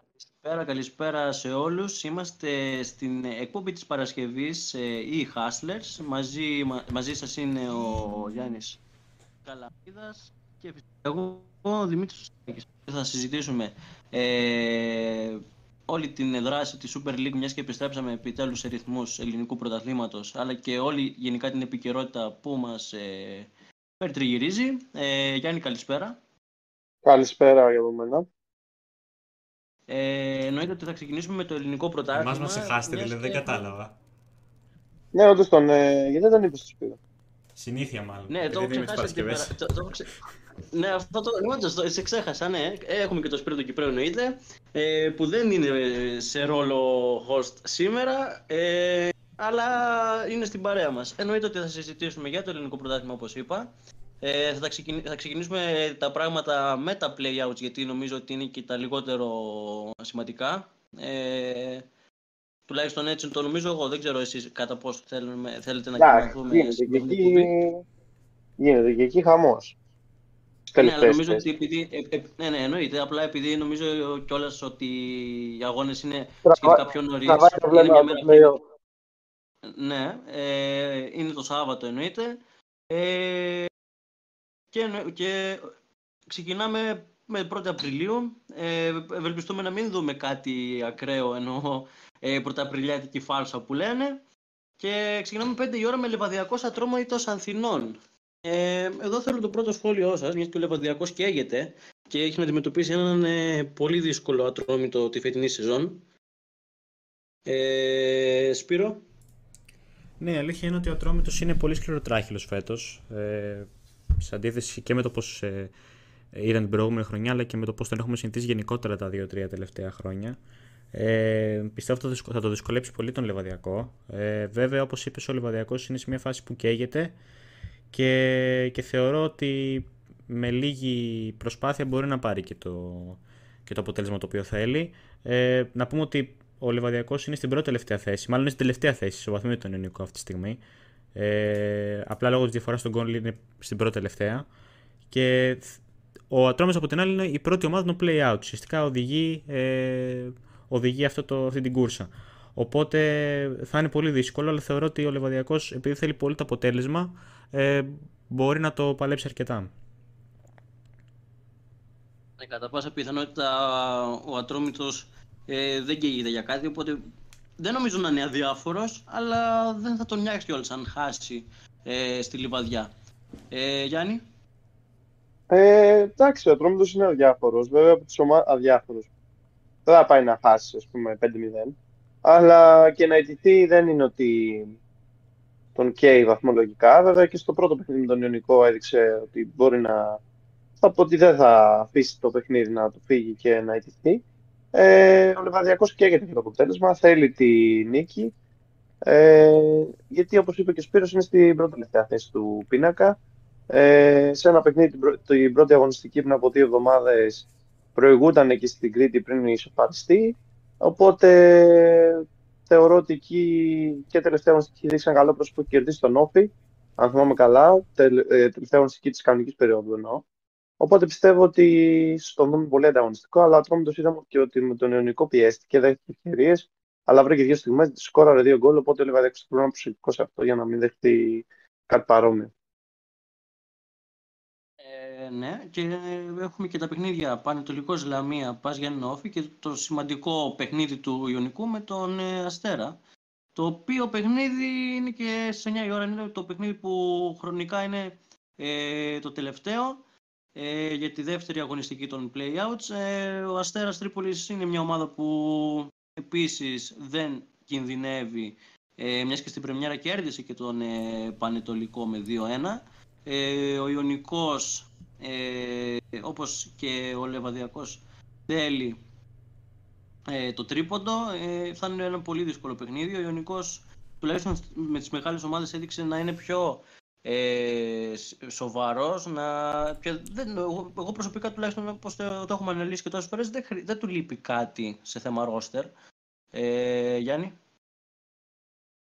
Καλησπέρα, καλησπέρα σε όλους. Είμαστε στην εκπομπή της Παρασκευής ή e Hustlers. Μαζί, μα, μαζί σας είναι ο Γιάννης Καλαμίδας και εγώ ο Δημήτρης Θα συζητήσουμε ε, όλη την δράση της Super League μιας και επιστρέψαμε επιτέλους σε ρυθμούς ελληνικού πρωταθλήματος αλλά και όλη γενικά την επικαιρότητα που μας ε, περιτριγυρίζει. Ε, Γιάννη καλησπέρα. Καλησπέρα για μένα. Ε, εννοείται ότι θα ξεκινήσουμε με το ελληνικό πρωτάθλημα. Εμάς μας ξεχάσετε, δηλαδή δεν κατάλαβα. Ναι, όντως τον, ε, γιατί δεν τον είπες στο σπίτι. Συνήθεια μάλλον. Ναι, το έχω ξεχάσει και πέρα. Το, το, ξε... ναι, αυτό το, όντως, το, σε ξέχασα, ναι. Έχουμε και το Σπύρο του Κυπρέου εννοείται, ε, που δεν είναι σε ρόλο host σήμερα, ε, αλλά είναι στην παρέα μας. Εννοείται ότι θα συζητήσουμε για το ελληνικό πρωτάθλημα, όπως είπα. Ε, θα, θα ξεκινήσουμε τα πράγματα με τα play-outs, γιατί νομίζω ότι είναι και τα λιγότερο σημαντικά. Ε, τουλάχιστον έτσι το νομίζω εγώ. Δεν ξέρω εσείς κατά πόσο θέλουμε, θέλετε να κοιμηθούμε. Γίνεται, και εκεί, γίνεται και εκεί χαμός. Ναι, αλλά νομίζω ότι επειδή. Ε, ε, ναι, ναι, εννοείται. Απλά επειδή νομίζω κιόλας ότι οι αγώνες είναι σχετικά πιο νωρίς. Είναι μια μέρα. Ναι, ε, είναι το Σάββατο εννοείται. Ε, και, και ξεκινάμε με 1η Απριλίου. Ε, ευελπιστούμε να μην δούμε κάτι ακραίο ενώ ε, πρωταπριλιάτικη φάρσα που λένε. Και ξεκινάμε 5 η ώρα με λεβαδιακό ατρόμητος Ανθινών. Ε, εδώ θέλω το πρώτο σχόλιο σας, μιας και ο Λεβαδιακός καίγεται και έχει να αντιμετωπίσει έναν ε, πολύ δύσκολο ατρόμητο τη φετινή σεζόν. Ε, Σπύρο. Ναι, η αλήθεια είναι ότι ο Ατρόμητος είναι πολύ σκληροτράχυλος φέτος. Ε, σε αντίθεσης και με το πώς ε, ήταν την προηγούμενη χρονιά, αλλά και με το πώς τον έχουμε συνηθίσει γενικότερα τα δύο-τρία τελευταία χρόνια. Ε, πιστεύω ότι θα το δυσκολέψει πολύ τον Λεβαδιακό. Ε, βέβαια, όπως είπες, ο Λεβαδιακός είναι σε μια φάση που καίγεται και, και θεωρώ ότι με λίγη προσπάθεια μπορεί να πάρει και το, και το αποτέλεσμα το οποίο θέλει. Ε, να πούμε ότι ο Λεβαδιακός είναι στην πρώτη τελευταία θέση, μάλλον είναι στην τελευταία θέση στο βαθμό με τον Ιωνικό αυτή τη στιγμή. Ε, απλά λόγω της διαφοράς των γκολ είναι στην πρώτη τελευταία. Και ο Ατρόμες από την άλλη είναι η πρώτη ομάδα των play-out. Ουσιαστικά οδηγεί, ε, οδηγεί αυτό το, αυτή την κούρσα. Οπότε θα είναι πολύ δύσκολο, αλλά θεωρώ ότι ο Λεβαδιακός, επειδή θέλει πολύ το αποτέλεσμα, ε, μπορεί να το παλέψει αρκετά. Ε, κατά πάσα πιθανότητα ο Ατρόμητος ε, δεν καίγεται για κάτι, οπότε δεν νομίζω να είναι αδιάφορος, αλλά δεν θα τον νοιάξει κιόλας αν χάσει ε, στη λιβαδιά. Ε, Γιάννη; Ε, εντάξει, ο Ατρόμητος είναι αδιάφορος. Βέβαια από τι ομάδε αδιάφορος. Δεν θα πάει να χάσει, ας πούμε, 5-0. Αλλά και να ιτηθεί δεν είναι ότι τον καίει βαθμολογικά. Βέβαια και στο πρώτο παιχνίδι με τον Ιωνικό έδειξε ότι μπορεί να. Θα πω ότι δεν θα αφήσει το παιχνίδι να του φύγει και να ιτηθεί. Ε, ο Λεβαδιακός καίγεται για το αποτέλεσμα, θέλει τη νίκη. Ε, γιατί όπως είπε και ο Σπύρος είναι στην πρώτη τελευταία θέση του πίνακα. Ε, σε ένα παιχνίδι την, πρώτη αγωνιστική πριν από δύο εβδομάδες προηγούνταν και στην Κρήτη πριν ισοπαριστεί. Οπότε θεωρώ ότι εκεί και τελευταία αγωνιστική δείξαν καλό πρόσωπο και κερδίσει τον Όφη. Αν θυμάμαι καλά, τε, ε, τελευταία αγωνιστική της κανονικής περίοδου εννοώ. Οπότε πιστεύω ότι στον δούμε πολύ ανταγωνιστικό, αλλά το είδαμε και ότι με τον Ιωνικό πιέστηκε, δέχτηκε ευκαιρίες, αλλά βρήκε δύο στιγμές, σκόραρε δύο γκολ. Οπότε ο Λιβαδέκο πρέπει να είναι προσεκτικό σε αυτό για να μην δεχτεί κάτι παρόμοιο. Ε, ναι, και έχουμε και τα παιχνίδια Πανετολικός Λαμία, Πας για Νόφη και το σημαντικό παιχνίδι του Ιωνικού με τον ε, Αστέρα. Το οποίο παιχνίδι είναι και σε 9 η ώρα, είναι το παιχνίδι που χρονικά είναι ε, το τελευταίο ε, για τη δεύτερη αγωνιστική των play-outs. Ε, ο Αστέρας Τρίπολης είναι μια ομάδα που επίσης δεν κινδυνεύει ε, μιας και στην πρεμιέρα κέρδισε και τον ε, Πανετολικό με 2-1. Ε, ο Ιωνικός, ε, όπως και ο Λεβαδιακός, θέλει ε, το τρίποντο. Ε, θα είναι ένα πολύ δύσκολο παιχνίδι. Ο Ιωνικός, τουλάχιστον με τις μεγάλες ομάδες, έδειξε να είναι πιο ε, σοβαρός, να... δεν, εγώ, εγώ, προσωπικά τουλάχιστον όπως το, το έχουμε αναλύσει και τόσες φορές δεν, δεν του λείπει κάτι σε θέμα ρόστερ. Ε, Γιάννη;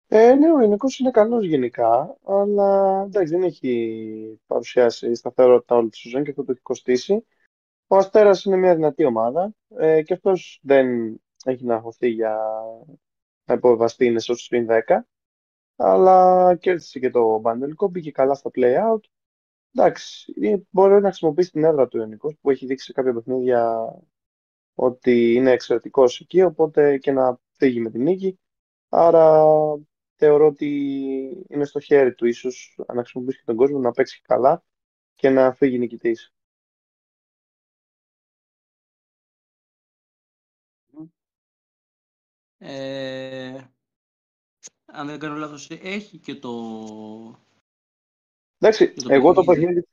Ε, ναι, ο Ελληνικό είναι καλός γενικά, αλλά εντάξει, δεν έχει παρουσιάσει σταθερότητα όλη τη σεζόν και αυτό το έχει κοστίσει. Ο Αστέρας είναι μια δυνατή ομάδα. ε, και αυτός δεν έχει να χωθεί για να υποβαστεί, είναι στο spin 10, αλλά κέρδισε και το Πανετολικό, μπήκε καλά στα play-out. Εντάξει, μπορεί να χρησιμοποιήσει την έδρα του Ιωνικός που έχει δείξει σε κάποια παιχνίδια ότι είναι εξαιρετικός εκεί, οπότε και να φύγει με την νίκη. Άρα θεωρώ ότι είναι στο χέρι του ίσως να χρησιμοποιήσει και τον κόσμο να παίξει καλά και να φύγει νικητής. Ε, αν δεν κάνω λάθος, έχει και το... Εντάξει, εγώ, το παιχνίδι,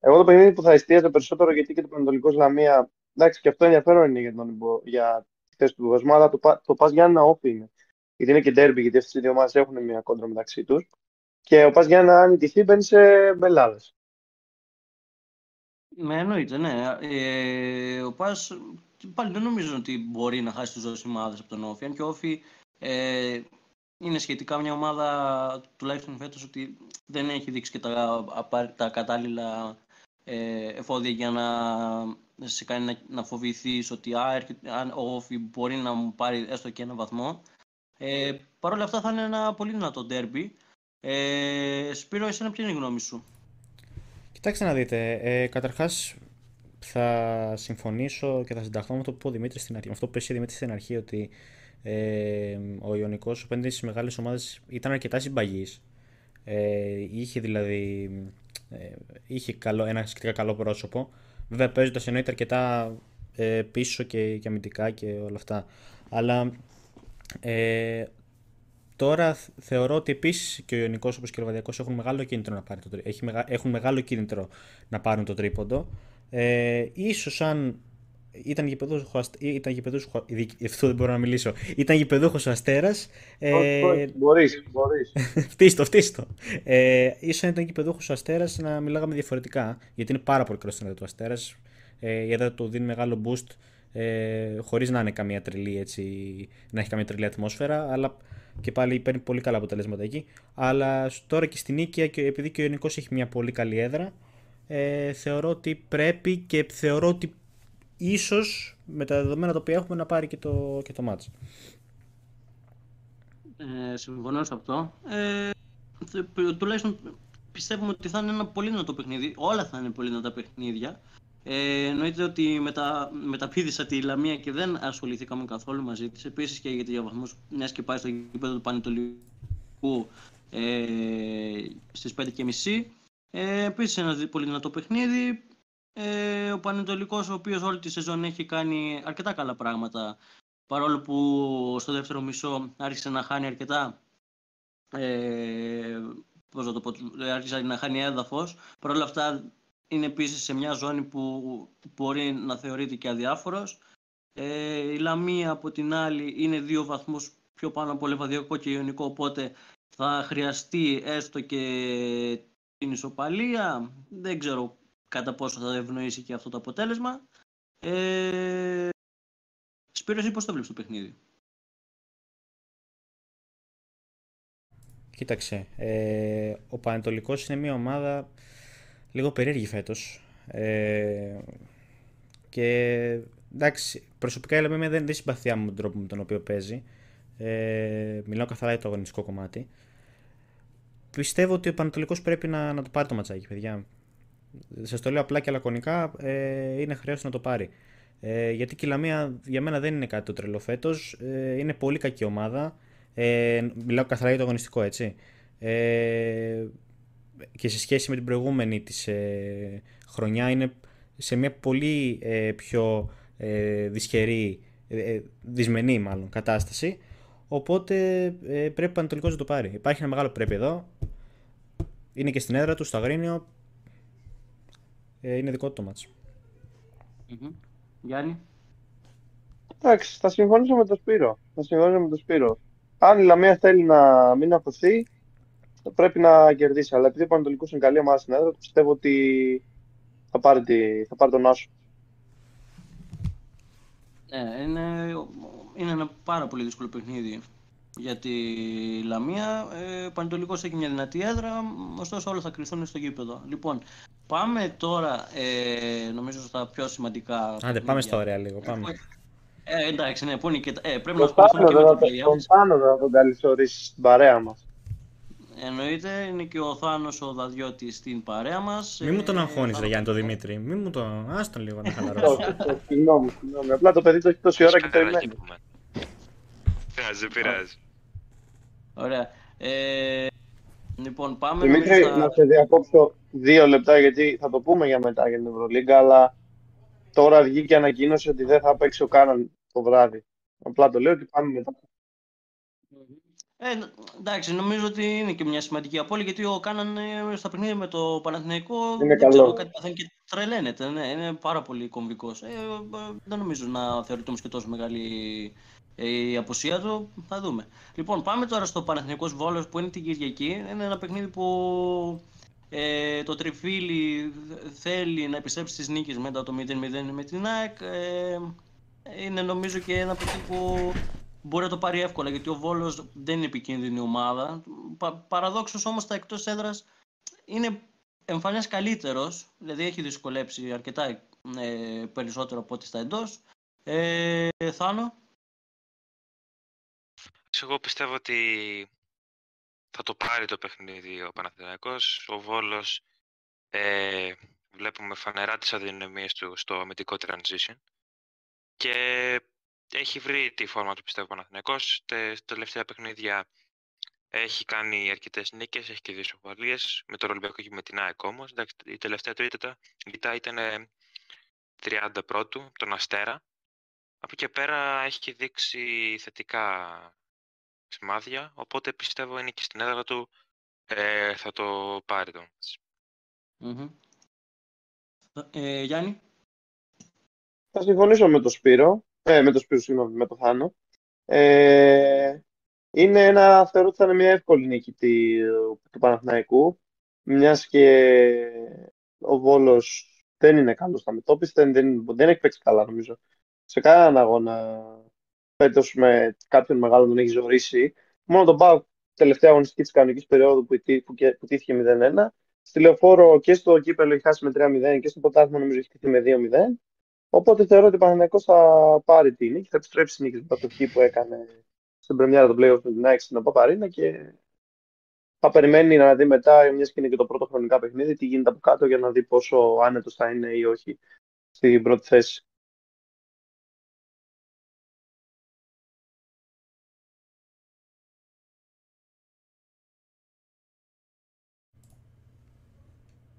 εγώ το παιχνίδι που θα εστίαζε περισσότερο γιατί και το Πανατολικό Λαμία, εντάξει, και αυτό ενδιαφέρον είναι για, τον, για τη θέση του Βοσμού, αλλά το, το Πας Γιάννα όφη είναι. Γιατί είναι και ντέρμπι, γιατί αυτές οι δύο ομάδες έχουν μια κόντρα μεταξύ τους. Και ο Πας Γιάννα, αν ιτηθεί, μπαίνει σε μπελάδες. Ναι, εννοείται, ναι. Ε, ο Πας πάλι δεν νομίζω ότι μπορεί να χάσει τους δύο ομάδες από τον Όφη. Αν και ο Όφη ε, είναι σχετικά μια ομάδα, τουλάχιστον φέτος, ότι δεν έχει δείξει και τα, τα κατάλληλα ε, εφόδια για να σε κάνει να, να φοβηθείς ότι α, αν ο Όφη μπορεί να μου πάρει έστω και ένα βαθμό. Ε, Παρ' όλα αυτά θα είναι ένα πολύ δυνατό ντέρμπι. Ε, Σπύρο, εσένα ποια είναι η γνώμη σου; Κοιτάξτε να δείτε. Ε, Καταρχάς, θα συμφωνήσω και θα συνταχθώ με αυτό που είπε ο Δημήτρης στην αρχή. αυτό που είπε Δημήτρη στην αρχή, ότι ε, ο Ιωνικός απέναντι στις μεγάλες ομάδες ήταν αρκετά συμπαγής. Ε, είχε δηλαδή ε, είχε καλό, ένα σχετικά καλό πρόσωπο. Βέβαια παίζοντας εννοείται αρκετά ε, πίσω και, και αμυντικά και όλα αυτά. Αλλά ε, Τώρα θεωρώ ότι επίσης και ο Ιωνικός όπως και ο Βαδιακό έχουν μεγάλο κίνητρο να, πάρει το, έχει, έχουν μεγάλο κίνητρο να πάρουν το τρίποντο. Ε, ίσως αν ήταν γηπεδούχος. Ήταν γηπεδούχος. Αυτό δεν μπορώ να μιλήσω. Ήταν γηπεδούχος ο Αστέρας. Ε, μπορείς, μπορείς. φτύστο, φτύστο. Ε, ίσως αν ήταν γηπεδούχος ο Αστέρας να μιλάγαμε διαφορετικά. Γιατί είναι πάρα πολύ καλό στην του Αστέρας. Ε, η έδρα του δίνει μεγάλο boost. Ε, χωρίς να είναι καμία τρελή έτσι, να έχει καμία τρελή ατμόσφαιρα, αλλά και πάλι παίρνει πολύ καλά αποτελέσματα εκεί. Αλλά τώρα και στην Νίκαια, και επειδή και ο Ιωνικό έχει μια πολύ καλή έδρα, ε, θεωρώ ότι πρέπει και θεωρώ ότι ίσως με τα δεδομένα τα οποία έχουμε να πάρει και το, και το μάτς. Ε, συμφωνώ σε αυτό. Ε, τουλάχιστον πιστεύουμε ότι θα είναι ένα πολύ δυνατό παιχνίδι. Όλα θα είναι πολύ δυνατά παιχνίδια. Ε, εννοείται ότι μετα, μεταπίδησα τη Λαμία και δεν ασχοληθήκαμε καθόλου μαζί της. Επίσης και γιατί για βαθμούς, μιας και πάει στο γήπεδο του Πανετολικού ε, στις 5.30. Ε, Επίσης ένα πολύ δυνατό παιχνίδι. Ε, ο Πανετολικός, ο οποίος όλη τη σεζόν έχει κάνει αρκετά καλά πράγματα. Παρόλο που στο δεύτερο μισό άρχισε να χάνει αρκετά. Ε, πώς να το πω, άρχισε να χάνει έδαφος. Παρ' όλα αυτά είναι επίσης σε μια ζώνη που μπορεί να θεωρείται και αδιάφορος. Ε, η Λαμία από την άλλη είναι δύο βαθμούς πιο πάνω από Λεβαδιακό και Ιωνικό, οπότε θα χρειαστεί έστω και την ισοπαλία. Δεν ξέρω κατά πόσο θα ευνοήσει και αυτό το αποτέλεσμα. Ε, Σπύρος, πώς το βλέπεις το παιχνίδι; Κοίταξε, ε, ο Πανετολικός είναι μια ομάδα λίγο περίεργη φέτος. Ε, και εντάξει, προσωπικά η δεν, δεν συμπαθιά μου τον τρόπο με τον οποίο παίζει. Ε, μιλάω καθαρά για το αγωνιστικό κομμάτι. Πιστεύω ότι ο Πανατολικός πρέπει να, να το πάρει το ματσάκι, παιδιά. Σας το λέω απλά και λακωνικά, ε, είναι χρέος να το πάρει. Ε, γιατί η Λαμία για μένα δεν είναι κάτι το τρελό φέτος. Ε, είναι πολύ κακή ομάδα. Ε, μιλάω καθαρά για το αγωνιστικό, έτσι. Ε, και σε σχέση με την προηγούμενη της ε, χρονιά είναι σε μια πολύ ε, πιο ε, δυσχερή, ε, δυσμενή μάλλον κατάσταση. Οπότε ε, πρέπει ο Πανατολικός να το πάρει. Υπάρχει ένα μεγάλο πρέπει εδώ. Είναι και στην έδρα του, στο Αγρίνιο. Ε, είναι δικό του το μάτς. Mm-hmm. Γιάννη. Εντάξει, θα συμφωνήσω με τον Σπύρο. Θα συμφωνήσω με τον Σπύρο. Αν η Λαμία θέλει να μην αφωθεί, πρέπει να κερδίσει. Αλλά επειδή ο Πανατολικό είναι καλή ομάδα στην έδρα, πιστεύω ότι θα πάρει, τη, θα πάρει τον Άσο. Ναι, είναι, είναι ένα πάρα πολύ δύσκολο παιχνίδι για τη Λαμία. Ε, ο Πανετολικός έχει μια δυνατή έδρα, ωστόσο όλα θα κρυθούν στο γήπεδο. Λοιπόν, πάμε τώρα ε, νομίζω στα πιο σημαντικά. Άντε, παιχνίδια. πάμε στα ωραία λίγο. Πάμε. Ε, εντάξει, ναι, που είναι και, ε, πρέπει να Τον ασχοληθούμε και με Θάνο το δεν θα- playoffs. τον Θάνο δεν θα τον καλωσορίσει στην παρέα μας. Εννοείται, είναι και ο Θάνος ο Δαδιώτης στην παρέα μας. Μη μου τον Ε, αγχώνεις, ρε Θάνο, Γιάννη, τον ε, Δημήτρη. Μη μου τον. Άστον λίγο να Όχι, χαλαρώσει. όχι, Συγγνώμη, συγγνώμη. Απλά το παιδί το έχει τόση ώρα και Κανένα περιμένει. εκεί που μένει. Πειράζει, δεν πειράζει. Ωραία. Ε, λοιπόν, πάμε Δημήτρη, νομίζω στα- να σε διακόψω δύο λεπτά γιατί θα το πούμε για μετά για την Ευρωλίγκα, αλλά τώρα βγήκε ανακοίνωση ότι δεν θα παίξει ο Κάναν το βράδυ. Απλά το λέω και πάμε μετά. Ε, εντάξει, νομίζω ότι είναι και μια σημαντική απώλεια γιατί ο Κάναν ε, στα παιχνίδια με το Παναθηναϊκό Είναι δεν καλό. ξέρω, κάτι παθαίνει και τρελαίνεται. Ναι, είναι πάρα πολύ κομβικός. Ε, ε, δεν νομίζω να θεωρείται όμως και τόσο μεγάλη ε, η απουσία του. Θα δούμε. Λοιπόν, πάμε τώρα στο Παναθηναϊκός Βόλος που είναι την Κυριακή. Είναι ένα παιχνίδι που ε, το Τριφύλι θέλει να επιστρέψει στις νίκες μετά το 0-0 με την ΑΕΚ. Ε, είναι νομίζω και ένα παιχνίδι που μπορεί να το πάρει εύκολα γιατί ο Βόλος δεν είναι επικίνδυνη ομάδα. Πα, παραδόξως όμως τα εκτός έδρας είναι εμφανές καλύτερος, δηλαδή έχει δυσκολέψει αρκετά ε, περισσότερο από ό,τι στα εντός. Ε, Θάνο, Εγώ πιστεύω ότι θα το πάρει το παιχνίδι ο Παναθηναϊκός. Ο Βόλος ε, βλέπουμε φανερά τις αδυναμίες του στο αμυντικό transition και έχει βρει τη φόρμα του πιστεύω ο Παναθηναϊκός. Τε, στα τελευταία παιχνίδια έχει κάνει αρκετές νίκες, έχει και δύο ισοπαλίες με τον Ολυμπιακό και με την ΑΕΚ όμως. Εντάξει, η τελευταία του ήττα ήττα ήταν ε, 30 πρώτου, τον Αστέρα. Από εκεί και πέρα έχει δείξει θετικά σημάδια, οπότε πιστεύω είναι και στην έδρα του ε, θα το πάρει το μάτς. Μμμ. ε, Γιάννη. Θα συμφωνήσω με τον Σπύρο, ε, με τον Σπύρο, συγγνώμη, με τον Θάνο. Ε, είναι ένα, θεωρώ ότι θα είναι μια εύκολη νίκη τη- του Παναθηναϊκού, μιας και ο Βόλος δεν είναι καλός στα μετώπιση, δεν, δεν, δεν έχει παίξει καλά νομίζω. Σε κανέναν αγώνα φέτος με κάποιον μεγάλο τον έχει ζωήσει. Μόνο τον πάω τελευταία αγωνιστική της κανονικής περίοδου που, ητή- που, και- που τύχηκε 0-1. Στη λεωφόρο και στο κύπελο έχει χάσει με 3-0 και στο ποτάθμα νομίζω έχει τύχει με 2-0. Οπότε θεωρώ ότι ο Παναθηναϊκός θα πάρει τη νίκη, θα επιστρέψει στη νίκη μετά το χ που έκανε στην πρεμιέρα του playoff του Nike στην Παπαρίνα και θα περιμένει να δει μετά, μιας και είναι και το πρώτο χρονικά παιχνίδι, τι γίνεται από κάτω για να δει πόσο άνετος θα είναι ή όχι στην πρώτη θέση.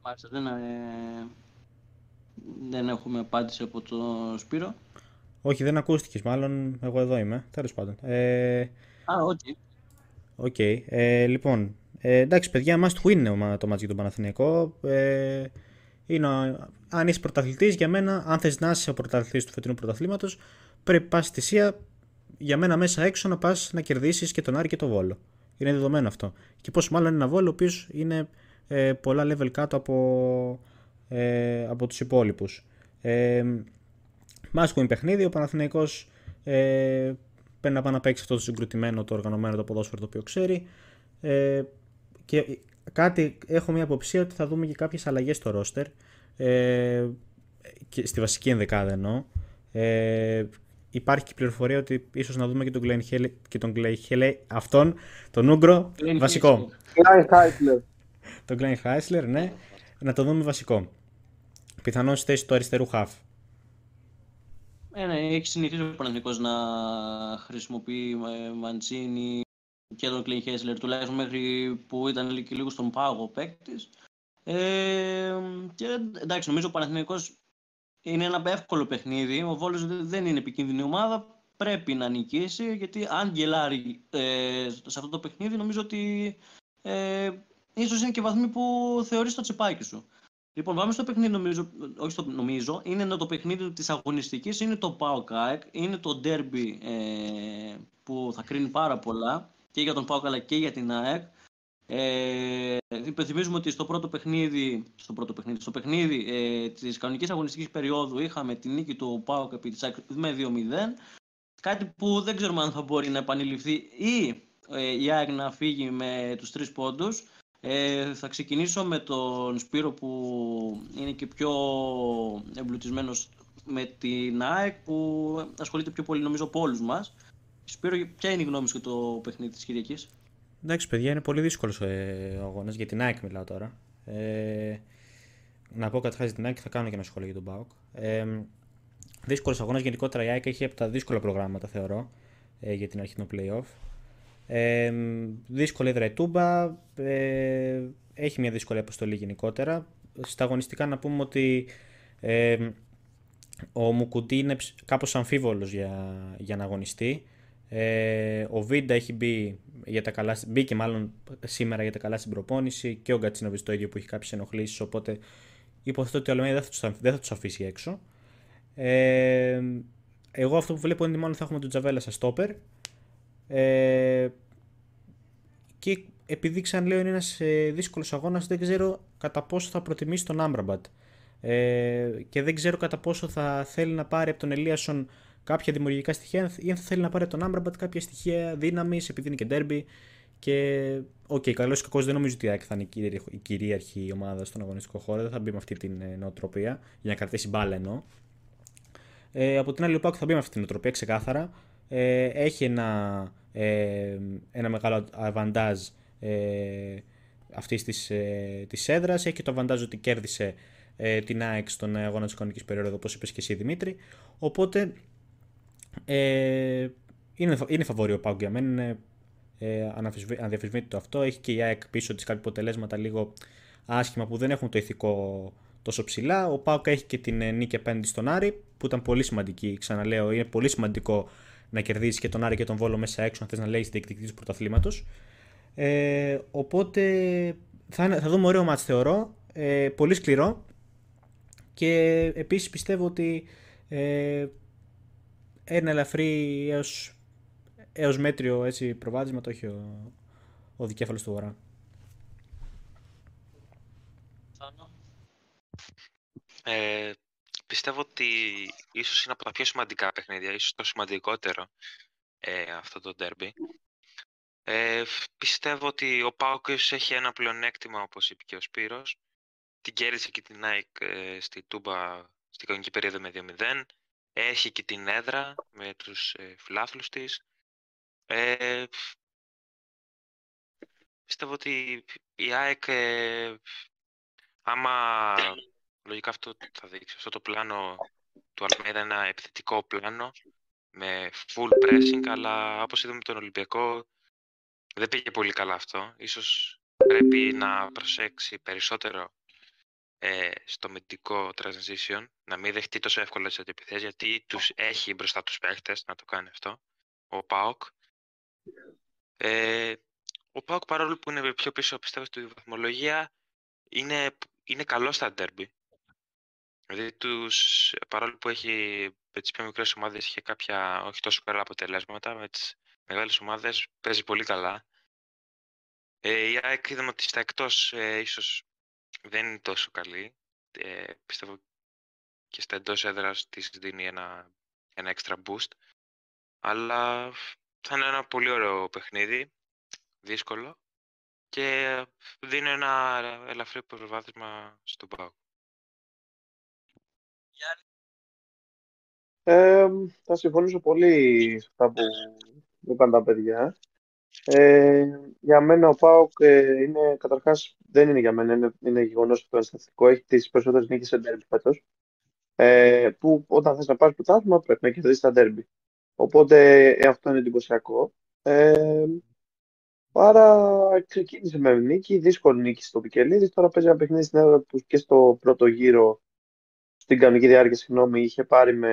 Μάλιστα, δεν, ε, δεν έχουμε απάντηση από τον Σπύρο. Όχι, δεν ακούστηκες. Μάλλον εγώ εδώ είμαι. Τέλος πάντων. Ε, Α, οκ. Οκ. Ε, λοιπόν, ε, εντάξει, παιδιά, must win είναι ο μα- το μάτς για τον Παναθηναϊκό. Ε, είναι, ο- αν είσαι πρωταθλητής, για μένα, αν θες να είσαι ο πρωταθλητής του φετινού πρωταθλήματος, πρέπει πάση θυσία για μένα μέσα έξω να πας να κερδίσεις και τον Άρη και τον Βόλο. Είναι δεδομένο αυτό. Και πόσο μάλλον ένα Βόλο ο οποίος είναι ε, πολλά level κάτω από, ε, από τους υπόλοιπους. Ε, Must win παιχνίδι. Ο Παναθηναϊκός ε, πρέπει να πάει να παίξει αυτό το συγκροτημένο, το οργανωμένο, το ποδόσφαιρο το οποίο ξέρει. Ε, και κάτι, έχω μια αποψία ότι θα δούμε και κάποιες αλλαγές στο ρόστερ. Ε, και στη βασική ενδεκάδα εννοώ. Ε, υπάρχει και η πληροφορία ότι ίσως να δούμε και τον Glenn Haley, και τον Glenn Haley αυτόν, τον Ούγκρο, Glenn βασικό. Klein Heitler. Τον Glenn Heisler, ναι, να το δούμε βασικό. Πιθανόν στη θέση του αριστερού χαφ. Ε, ναι, έχει συνηθίσει ο Παναθηναϊκός να χρησιμοποιεί ε, Μαντσίνη και τον Κλέιν Χέσλερ τουλάχιστον μέχρι που ήταν και λίγο στον πάγο παίκτης. Ε, και εντάξει, νομίζω ο Παναθηναϊκός είναι ένα εύκολο παιχνίδι. Ο Βόλος δε- δεν είναι επικίνδυνη ομάδα. Πρέπει να νικήσει γιατί αν γελάρει ε, σε αυτό το παιχνίδι νομίζω ότι ε, ίσως είναι και βαθμοί που θεωρείς στο τσεπάκι σου. Λοιπόν, πάμε στο παιχνίδι, νομίζω, όχι στο νομίζω, είναι το παιχνίδι της αγωνιστικής, είναι το PAOK ΑΕΚ, είναι το derby ε, που θα κρίνει πάρα πολλά και για τον PAOK αλλά και για την ΑΕΚ. Ε, υπενθυμίζουμε ότι στο πρώτο παιχνίδι, στο πρώτο παιχνίδι, στο παιχνίδι ε, της κανονικής αγωνιστικής περίοδου είχαμε τη νίκη του PAOK επί της ΑΕΚ με 2-0, κάτι που δεν ξέρουμε αν θα μπορεί να επανειληφθεί ή ε, η ΑΕΚ να φύγει με τους τρεις πόντους. Ε, θα ξεκινήσω με τον Σπύρο που είναι και πιο εμπλουτισμένος με την ΑΕΚ που ασχολείται πιο πολύ νομίζω από όλους μας. Σπύρο, ποια είναι η γνώμη σου για το παιχνίδι της Κυριακής; Εντάξει παιδιά, είναι πολύ δύσκολος ε, ο αγώνας, για την ΑΕΚ μιλάω τώρα. Ε, να πω καταρχάς την ΑΕΚ θα κάνω και ένα σχόλιο για τον ΠΑΟΚ. Ε, δύσκολος αγώνας, γενικότερα η ΑΕΚ έχει από τα δύσκολα προγράμματα θεωρώ ε, για την αρχή των play-off. Ε, δύσκολη έδρα η Τούμπα, ε, έχει μια δύσκολη αποστολή γενικότερα. Στα αγωνιστικά να πούμε ότι ε, ο Μουκουντή είναι κάπως αμφίβολος για, για να αγωνιστεί. Ε, ο Βίντα έχει μπει για τα καλά, μπήκε μάλλον σήμερα για τα καλά στην προπόνηση και ο Γκατσίνοβιτς το ίδιο που έχει κάποιες ενοχλήσεις. Οπότε υποθέτω ότι ο Αλμέιδα δεν θα τους αφήσει έξω. Ε, εγώ αυτό που βλέπω είναι ότι μάλλον θα έχουμε τον Τζαβέλλα σαν στόπερ. Ε, και επειδή ξαναλέω είναι ένας ε, δύσκολος αγώνας δεν ξέρω κατά πόσο θα προτιμήσει τον Άμραμπατ ε, και δεν ξέρω κατά πόσο θα θέλει να πάρει από τον Ελίασον κάποια δημιουργικά στοιχεία ή αν θα θέλει να πάρει από τον Άμραμπατ κάποια στοιχεία δύναμης επειδή είναι και ντέρμπι και OK, okay, καλός ή κακός δεν νομίζω ότι η θα είναι η κυρίαρχη ομάδα στον αγωνιστικό χώρο. Δεν θα μπει με αυτή την ε, νοοτροπία για να κρατήσει μπάλα ενώ. Ε, από την άλλη, ο Πάκου θα μπει με αυτή την νοοτροπία ξεκάθαρα. Ε, έχει ένα, ε, ένα μεγάλο αβαντάζ ε, αυτής της ε, της έδρας. Έχει και το αβαντάζ ότι κέρδισε ε, την ΑΕΚ στον αγώνα της εικονικής περίοδου, όπως είπες και εσύ Δημήτρη. Οπότε ε, είναι, είναι φαβόριο ο Πάουκ για μένα. Είναι ε, αδιαφεσβήτητο αυτό. Έχει και η ΑΕΚ πίσω της κάποια αποτελέσματα λίγο άσχημα που δεν έχουν το ηθικό τόσο ψηλά. Ο Πάουκ έχει και την ε, νίκη απέναντι στον Άρη που ήταν πολύ σημαντική. Ξαναλέω, είναι πολύ σημαντικό να κερδίσεις και τον Άρη και τον Βόλο μέσα έξω, αν θες να λέει διεκδικητής του πρωταθλήματος. Ε, οπότε θα, θα δούμε ωραίο μάτς θεωρώ. Ε, πολύ σκληρό. Και επίσης πιστεύω ότι ε, ένα ελαφρύ έως, έως μέτριο έτσι, προβάδισμα το έχει ο, ο δικέφαλος του Βορρά. Ε, πιστεύω ότι ίσως είναι από τα πιο σημαντικά παιχνίδια, ίσως το σημαντικότερο ε, αυτό το derby. Ε, πιστεύω ότι ο Πάοκος έχει ένα πλεονέκτημα, όπως είπε και ο Σπύρος. Την κέρδισε και την Nike ε, στη Τούμπα στην κανονική περίοδο με 2-0. Έχει και την έδρα με τους ε, φιλάθλους της. Ε, πιστεύω ότι η ΑΕΚ, ε, άμα λογικά αυτό θα δείξει, αυτό το πλάνο του Αλμέδα είναι ένα επιθετικό πλάνο με full pressing, αλλά όπως είδαμε τον Ολυμπιακό δεν πήγε πολύ καλά αυτό. Ίσως πρέπει να προσέξει περισσότερο ε, στο μυντικό transition, να μην δεχτεί τόσο εύκολα τις αντιπιθέσεις, γιατί τους έχει μπροστά τους παίχτες να το κάνει αυτό, ο ΠΑΟΚ. Ε, ο ΠΑΟΚ παρόλο που είναι πιο πίσω πιστεύω στη βαθμολογία, είναι, είναι καλό στα derby. Δηλαδή τους, παρόλο που έχει με τις πιο μικρές ομάδες είχε κάποια όχι τόσο καλά αποτελέσματα, με τις μεγάλες ομάδες παίζει πολύ καλά. Ε, η ΑΕΚ είδαμε ότι στα εκτός ε, ίσως δεν είναι τόσο καλή. Ε, πιστεύω και στα εντός έδρας της δίνει ένα, ένα extra boost. Αλλά θα είναι ένα πολύ ωραίο παιχνίδι, δύσκολο και δίνει ένα ελαφρύ προβάδισμα στον ΠΑΟ. Ε, θα συμφωνήσω πολύ σε αυτά που είπαν τα παιδιά. Ε, για μένα ο Πάοκ ε, είναι καταρχάς δεν είναι για μένα, είναι, είναι γεγονός το αισθητικό. Έχει τις περισσότερες νίκες σε ντέρμπι φέτος. Ε, που όταν θες να πάρεις πρωτάθλημα πρέπει να κερδίσεις τα ντέρμπι. Οπότε ε, αυτό είναι εντυπωσιακό. Ε, άρα ξεκίνησε με νίκη, δύσκολη νίκη στο Πικελίδης. Τώρα παίζει ένα παιχνίδι στην έδρα τους και στο πρώτο γύρο, στην κανονική διάρκεια, συγγνώμη, είχε πάρει με.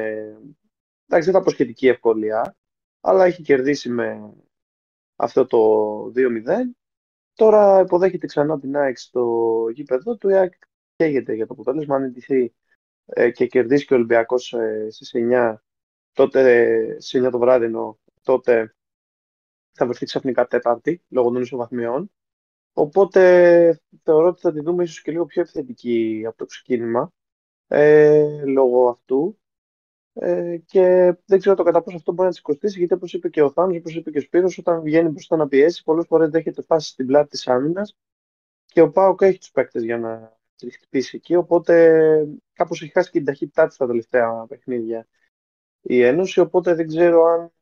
Εντάξει, δεν ήταν προσχετική ευκολία, αλλά έχει κερδίσει με αυτό το 2-0. Τώρα υποδέχεται ξανά την ΑΕΚ στο γήπεδο του. Η ΑΕΚ καίγεται για το αποτέλεσμα. Αν εντυθεί ε, και κερδίσει και ο Ολυμπιακός ε, στις 9, τότε στις 9 το βράδυ, ενώ, τότε θα βρεθεί ξαφνικά τέταρτη λόγω των ισοβαθμιών. Οπότε θεωρώ ότι θα τη δούμε ίσως και λίγο πιο επιθετική από το ξεκίνημα ε, λόγω αυτού. Ε, και δεν ξέρω το κατά πόσο αυτό μπορεί να της κοστίσει, γιατί όπως είπε και ο Θάνος, όπως είπε και ο Σπύρος, όταν βγαίνει μπροστά να πιέσει, πολλές φορές δέχεται φάσει στην πλάτη της άμυνας και ο Πάοκ έχει τους παίκτες για να τη χτυπήσει εκεί, οπότε κάπως έχει χάσει και την ταχύτητά της στα τελευταία παιχνίδια η Ένωση, οπότε δεν ξέρω αν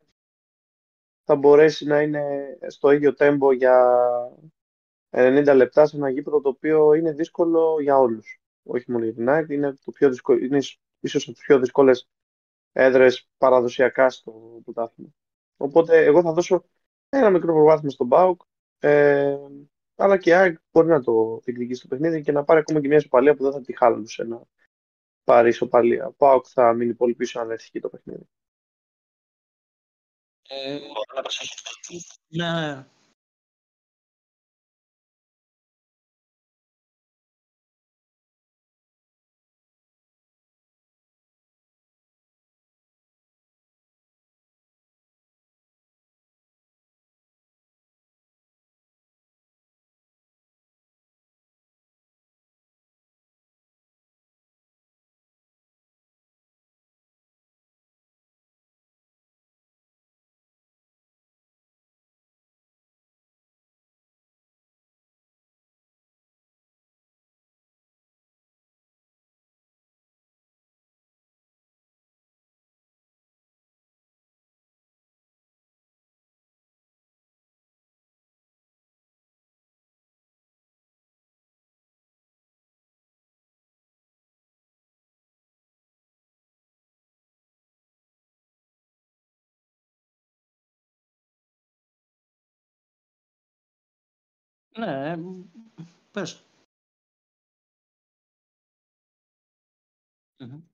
θα μπορέσει να είναι στο ίδιο τέμπο για 90 λεπτά σε ένα γήπεδο το οποίο είναι δύσκολο για όλους. Όχι μόνο για την ΑΕΚ, είναι, το πιο δύσκολο, είναι ίσως από τις πιο δύσκολες έδρες παραδοσιακά στο πρωτάθλημα. Οπότε εγώ θα δώσω ένα μικρό προβάθμιο στον ΠΑΟΚ, ε, αλλά και η ΑΕΚ μπορεί να το διεκδικήσει το παιχνίδι και να πάρει ακόμα και μια ισοπαλία που δεν θα τη χάλουσε να πάρει ισοπαλία. Ο ΠΑΟΚ θα μείνει πολύ πίσω αν έρθει το παιχνίδι. Ε, ναι, Ναι, πες. Μμμ.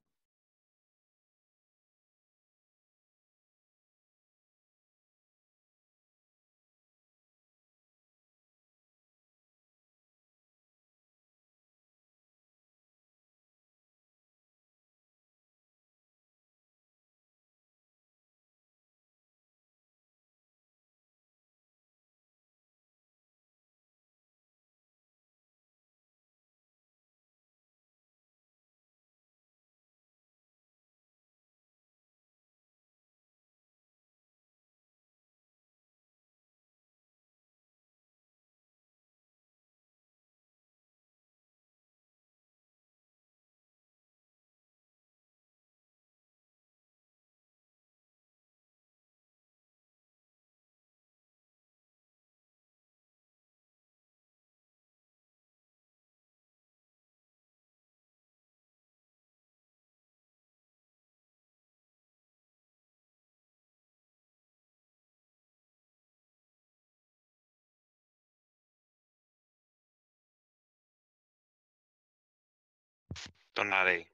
Τον Άρεϊ.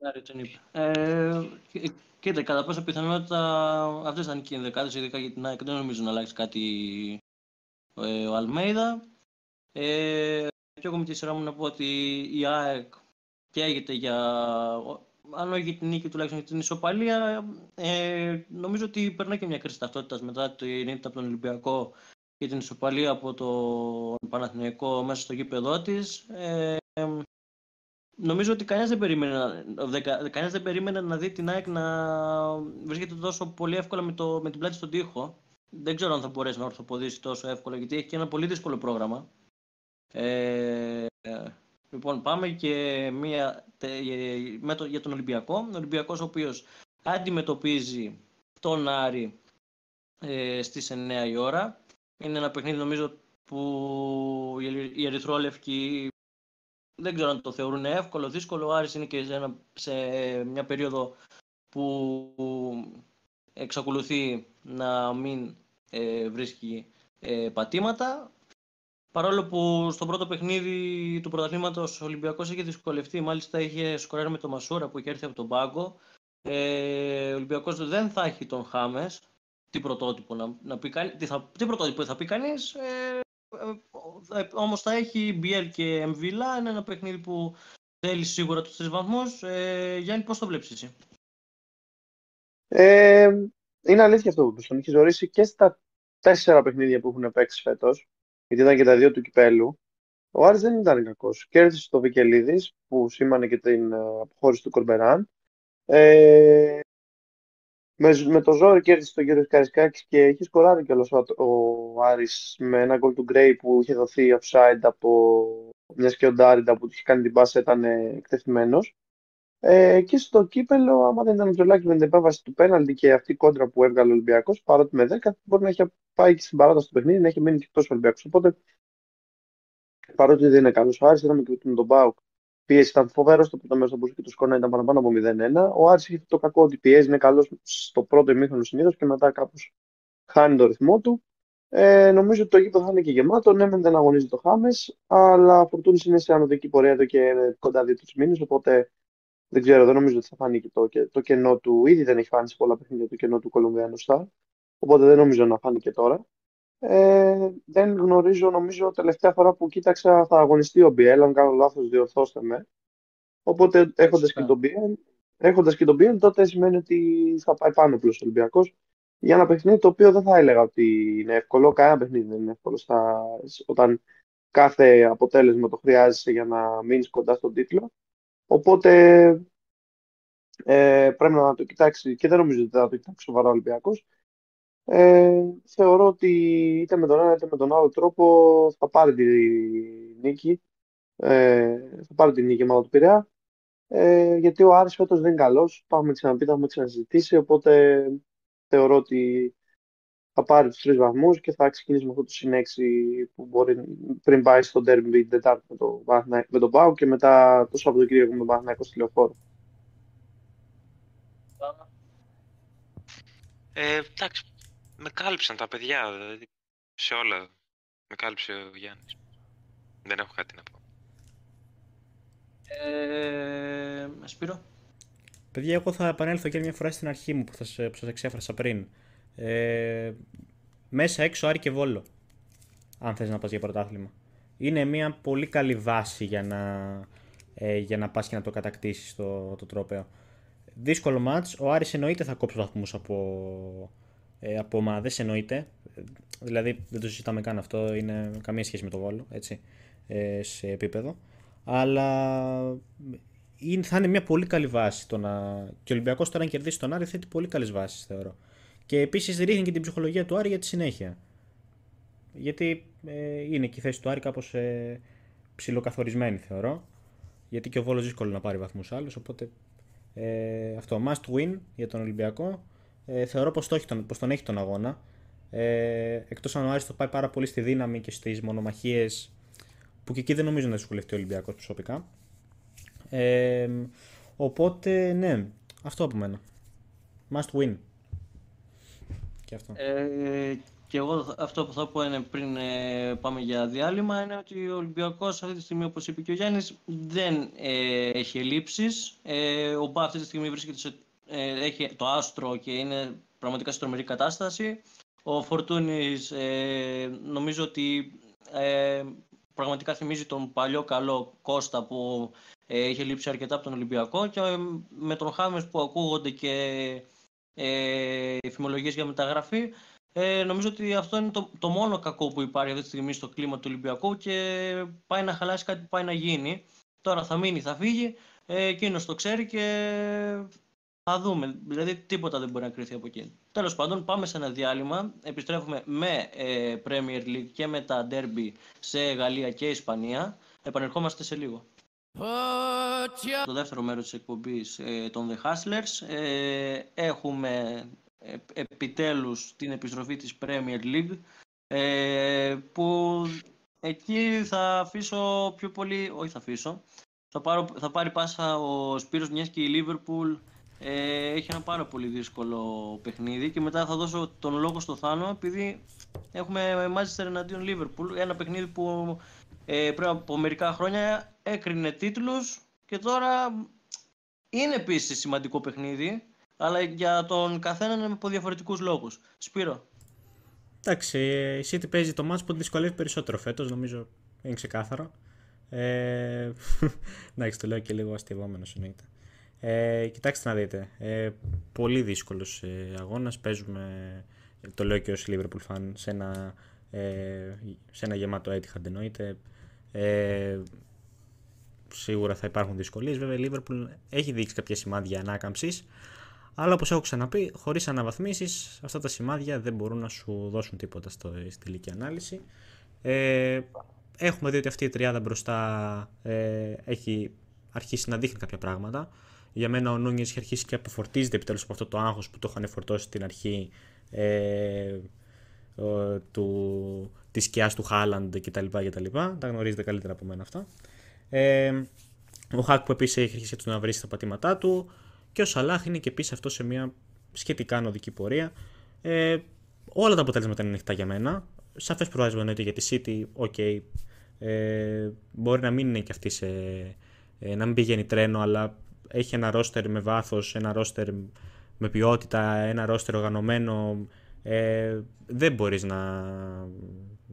Άρη τον είπε. Ε, κοίτα, κατά πόσα πιθανότητα αυτές ήταν και οι ενδεκάδες, ειδικά για την ΑΕΚ. Δεν νομίζω να αλλάξει κάτι ε, ο Αλμέιδα. Ε, και εγώ με τη σειρά μου να πω ότι η ΑΕΚ καίγεται για, αν όχι για την νίκη τουλάχιστον για την ισοπαλία, ε, νομίζω ότι περνάει και μια κρίση ταυτότητας μετά την ήττα από τον Ολυμπιακό και την ισοπαλία από τον Παναθηναϊκό μέσα στο γήπεδό της. Ε, Νομίζω ότι κανένας δεν, περίμενε, κανένας δεν περίμενε να δει την ΑΕΚ να βρίσκεται τόσο πολύ εύκολα με, το, με την πλάτη στον τοίχο. Δεν ξέρω αν θα μπορέσει να ορθοποδήσει τόσο εύκολα γιατί έχει και ένα πολύ δύσκολο πρόγραμμα. Ε, λοιπόν, πάμε και μία, με το, για τον Ολυμπιακό. Ο Ολυμπιακός ο οποίος αντιμετωπίζει τον Άρη ε, στις 9 η ώρα. Είναι ένα παιχνίδι νομίζω που οι ερυθρόλευκοι δεν ξέρω αν το θεωρούν εύκολο, δύσκολο. Ο Άρης είναι και σε, μια περίοδο που εξακολουθεί να μην ε, βρίσκει ε, πατήματα. Παρόλο που στο πρώτο παιχνίδι του πρωταθλήματος ο Ολυμπιακός είχε δυσκολευτεί, μάλιστα είχε σκοράρει με τον Μασούρα που είχε έρθει από τον πάγκο. Ε, ο Ολυμπιακός δεν θα έχει τον Χάμες. Τι πρωτότυπο, να, να πει, τι, θα, τι πρωτότυπο θα πει κανείς, ε, ε, ε, όμως θα έχει BL και Εμβίλα, είναι ένα παιχνίδι που θέλει σίγουρα τους τρεις βαθμούς. Ε, Γιάννη, πώς το βλέπεις εσύ; Ε, είναι αλήθεια αυτό που τον έχει ζωρίσει και στα τέσσερα παιχνίδια που έχουν παίξει φέτος, γιατί ήταν και τα δύο του κυπέλου. Ο Άρης δεν ήταν κακός. Κέρδισε το Βικελίδης που σήμανε και την αποχώρηση του Κορμπεράν. Ε, με, με το ζόρι κέρδισε τον κύριο Καρισκάκης και έχει σκοράρει κιόλας ο, ο Άρης με ένα γκολ του Γκρέι που είχε δοθεί offside από μιας και ο Ντάριντα που του είχε κάνει την πάσα ήταν εκτεθειμένος. Ε, και στο κύπελο, άμα δεν ήταν ο Τζολάκης με την επέμβαση του πέναλτι και αυτή η κόντρα που έβγαλε ο Ολυμπιακός, παρότι με 10, μπορεί να έχει πάει και στην παράταση του παιχνίδι να έχει μείνει και εκτός Ολυμπιακός. Οπότε, παρότι δεν είναι καλός ο Άρης, είδαμε και με τον Μπάουκ. Πίεση ήταν φοβερό στο πρώτο μέρος του και το σκόρ ήταν παραπάνω από 0-1. Ο Άρης έχει το κακό ότι πιέζει, είναι καλός στο πρώτο ημίχρονο συνήθως και μετά κάπως χάνει το ρυθμό του. Ε, νομίζω ότι το γήπεδο θα είναι και γεμάτο. Ναι, δεν αγωνίζει το Χάμες, αλλά ο Φορτούνης είναι σε ανωδική πορεία εδώ και κοντά δύο-τρει μήνες. Οπότε δεν ξέρω, δεν νομίζω ότι θα φανεί και το, το κενό του. Ήδη δεν έχει φάνει σε πολλά παιχνίδια το κενό του Κολομβιανού Σταρ. Οπότε δεν νομίζω να φάνει και τώρα. Ε, δεν γνωρίζω, νομίζω τελευταία φορά που κοίταξα θα αγωνιστεί ο Μπιέλ. Αν κάνω λάθος, διορθώστε με. Οπότε έχοντας και τον Μπιέλ, έχοντας και τον Μπιέλ, τότε σημαίνει ότι θα πάει πάνω πλούσιος Ολυμπιακός για ένα παιχνίδι το οποίο δεν θα έλεγα ότι είναι εύκολο. Κανένα παιχνίδι δεν είναι εύκολο στα... όταν κάθε αποτέλεσμα το χρειάζεσαι για να μείνεις κοντά στον τίτλο. Οπότε ε, πρέπει να το κοιτάξει και δεν νομίζω ότι θα το κοιτάξει σοβαρά ο Ολυμπιακός. Ε, θεωρώ ότι είτε με τον ένα είτε με τον άλλο τρόπο θα πάρει τη νίκη. Ε, θα πάρει τη νίκη μάλλον του Πειραιά. Ε, γιατί ο Άρης φέτος δεν είναι καλός. Το έχουμε ξαναπεί, το έχουμε ξαναζητήσει. Οπότε θεωρώ ότι θα πάρει τους τρεις βαθμούς και θα ξεκινήσει με αυτό το συνέξι που μπορεί πριν πάει στο Derby την Τετάρτη με τον με το Πάου και μετά το Σαββατοκύριακο με τον Παναθηναϊκό στη Λεωφόρο. Ε, εντάξει, με κάλυψαν τα παιδιά, δηλαδή σε όλα με κάλυψε ο Γιάννης. Δεν έχω κάτι να πω. Ε, Σπύρο. Παιδιά, εγώ θα επανέλθω και μια φορά στην αρχή μου που, θα, που σας εξέφρασα πριν. Ε, μέσα έξω Άρη και Βόλο. Αν θες να πας για πρωτάθλημα. Είναι μια πολύ καλή βάση για να, ε, για να πας και να το κατακτήσεις το, το τρόπαιο. Δύσκολο μάτς. Ο Άρης εννοείται θα κόψει βαθμούς από, ε, από ομάδες, εννοείται. Δηλαδή δεν το συζητάμε καν αυτό, είναι καμία σχέση με το Βόλο, έτσι, ε, σε επίπεδο. Αλλά είναι, θα είναι μια πολύ καλή βάση το να... Και ο Ολυμπιακός τώρα αν κερδίσει τον Άρη θέτει πολύ καλές βάσεις θεωρώ. Και επίσης ρίχνει και την ψυχολογία του Άρη για τη συνέχεια. Γιατί ε, είναι και η θέση του Άρη κάπως ε, ψιλοκαθορισμένη θεωρώ. Γιατί και ο Βόλος δύσκολο να πάρει βαθμούς άλλους. Οπότε ε, αυτό. Must win για τον Ολυμπιακό. Ε, θεωρώ πως τον, τον έχει τον αγώνα. Ε, Εκτός αν ο Άρης το πάει πάρα πολύ στη δύναμη και στις μονομαχίες που και εκεί δεν νομίζω να δυσκολευτεί ο Ολυμπιακός προσωπικά. Ε, οπότε ναι, αυτό από μένα. Must win. Και, αυτό. Ε, και εγώ αυτό που θα πω είναι πριν ε, πάμε για διάλειμμα είναι ότι ο Ολυμπιακός αυτή τη στιγμή όπως είπε και ο Γιάννης δεν ε, έχει ελλείψεις. Ε, ο Μπα αυτή τη στιγμή βρίσκεται σε, ε, έχει το άστρο και είναι πραγματικά σε τρομερή κατάσταση. Ο Φορτούνης ε, νομίζω ότι ε, πραγματικά θυμίζει τον παλιό καλό Κώστα που ε, είχε λείψει αρκετά από τον Ολυμπιακό και με τον Χάμες που ακούγονται και ε, φημολογίες για μεταγραφή. Ε, νομίζω ότι αυτό είναι το, το μόνο κακό που υπάρχει αυτή τη στιγμή στο κλίμα του Ολυμπιακού και πάει να χαλάσει κάτι που πάει να γίνει. Τώρα θα μείνει, θα φύγει, ε, εκείνος το ξέρει και θα δούμε. Δηλαδή τίποτα δεν μπορεί να κρυθεί από εκεί. Τέλος πάντων πάμε σε ένα διάλειμμα. Επιστρέφουμε με ε, Premier League και με τα Derby σε Γαλλία και Ισπανία. Επανερχόμαστε σε λίγο. Το δεύτερο μέρος της εκπομπής ε, των The Hustlers ε, έχουμε ε, επιτέλους την επιστροφή της Premier League ε, που εκεί θα αφήσω πιο πολύ, όχι θα αφήσω, θα, πάρω, θα πάρει πάσα ο Σπύρος μιας και η Liverpool ε, έχει ένα πάρα πολύ δύσκολο παιχνίδι και μετά θα δώσω τον λόγο στο Θάνο επειδή έχουμε Manchester εναντίον Liverpool, ένα παιχνίδι που ε, πριν από μερικά χρόνια έκρινε τίτλους και τώρα είναι επίσης σημαντικό παιχνίδι, αλλά για τον καθένα είναι από διαφορετικούς λόγους. Σπύρο. Εντάξει, η City παίζει το μάτς που τη δυσκολεύει περισσότερο φέτος, νομίζω είναι ξεκάθαρο. Ε, εντάξει, το λέω και λίγο αστευόμενος εννοείται. Ε, κοιτάξτε να δείτε, ε, πολύ δύσκολος ε, αγώνας, παίζουμε, το λέω και ως Liverpool fan, σε ένα, ε, σε ένα γεμάτο Etihad εννοείται. Ε, σίγουρα θα υπάρχουν δυσκολίες. Βέβαια η Liverpool έχει δείξει κάποια σημάδια ανάκαμψης. Αλλά όπως έχω ξαναπεί, χωρίς αναβαθμίσεις, αυτά τα σημάδια δεν μπορούν να σου δώσουν τίποτα στο, στη τελική ανάλυση. Ε, έχουμε δει ότι αυτή η τριάδα μπροστά ε, έχει αρχίσει να δείχνει κάποια πράγματα. Για μένα ο Νούνιες έχει αρχίσει και αποφορτίζεται επιτέλους από αυτό το άγχος που το είχαν φορτώσει στην αρχή ε, του, της σκιάς του Χάλαντ κτλ. Τα γνωρίζετε καλύτερα από μένα αυτά. Ε, ο Χάκπο επίσης έχει αρχίσει να βρίσκει τα πατήματά του και ο Σαλάχ είναι και επίσης αυτό σε μια σχετικά ανοδική πορεία. Ε, όλα τα αποτελέσματα είναι ανοιχτά για μένα. Σαφές προβάδισμα εννοείται για τη City, OK. Ε, μπορεί να μην είναι και αυτή σε. Ε, να μην πηγαίνει τρένο, αλλά έχει ένα ρόστερ με βάθος, ένα ρόστερ με ποιότητα, ένα ρόστερ οργανωμένο. Ε, δεν μπορείς να,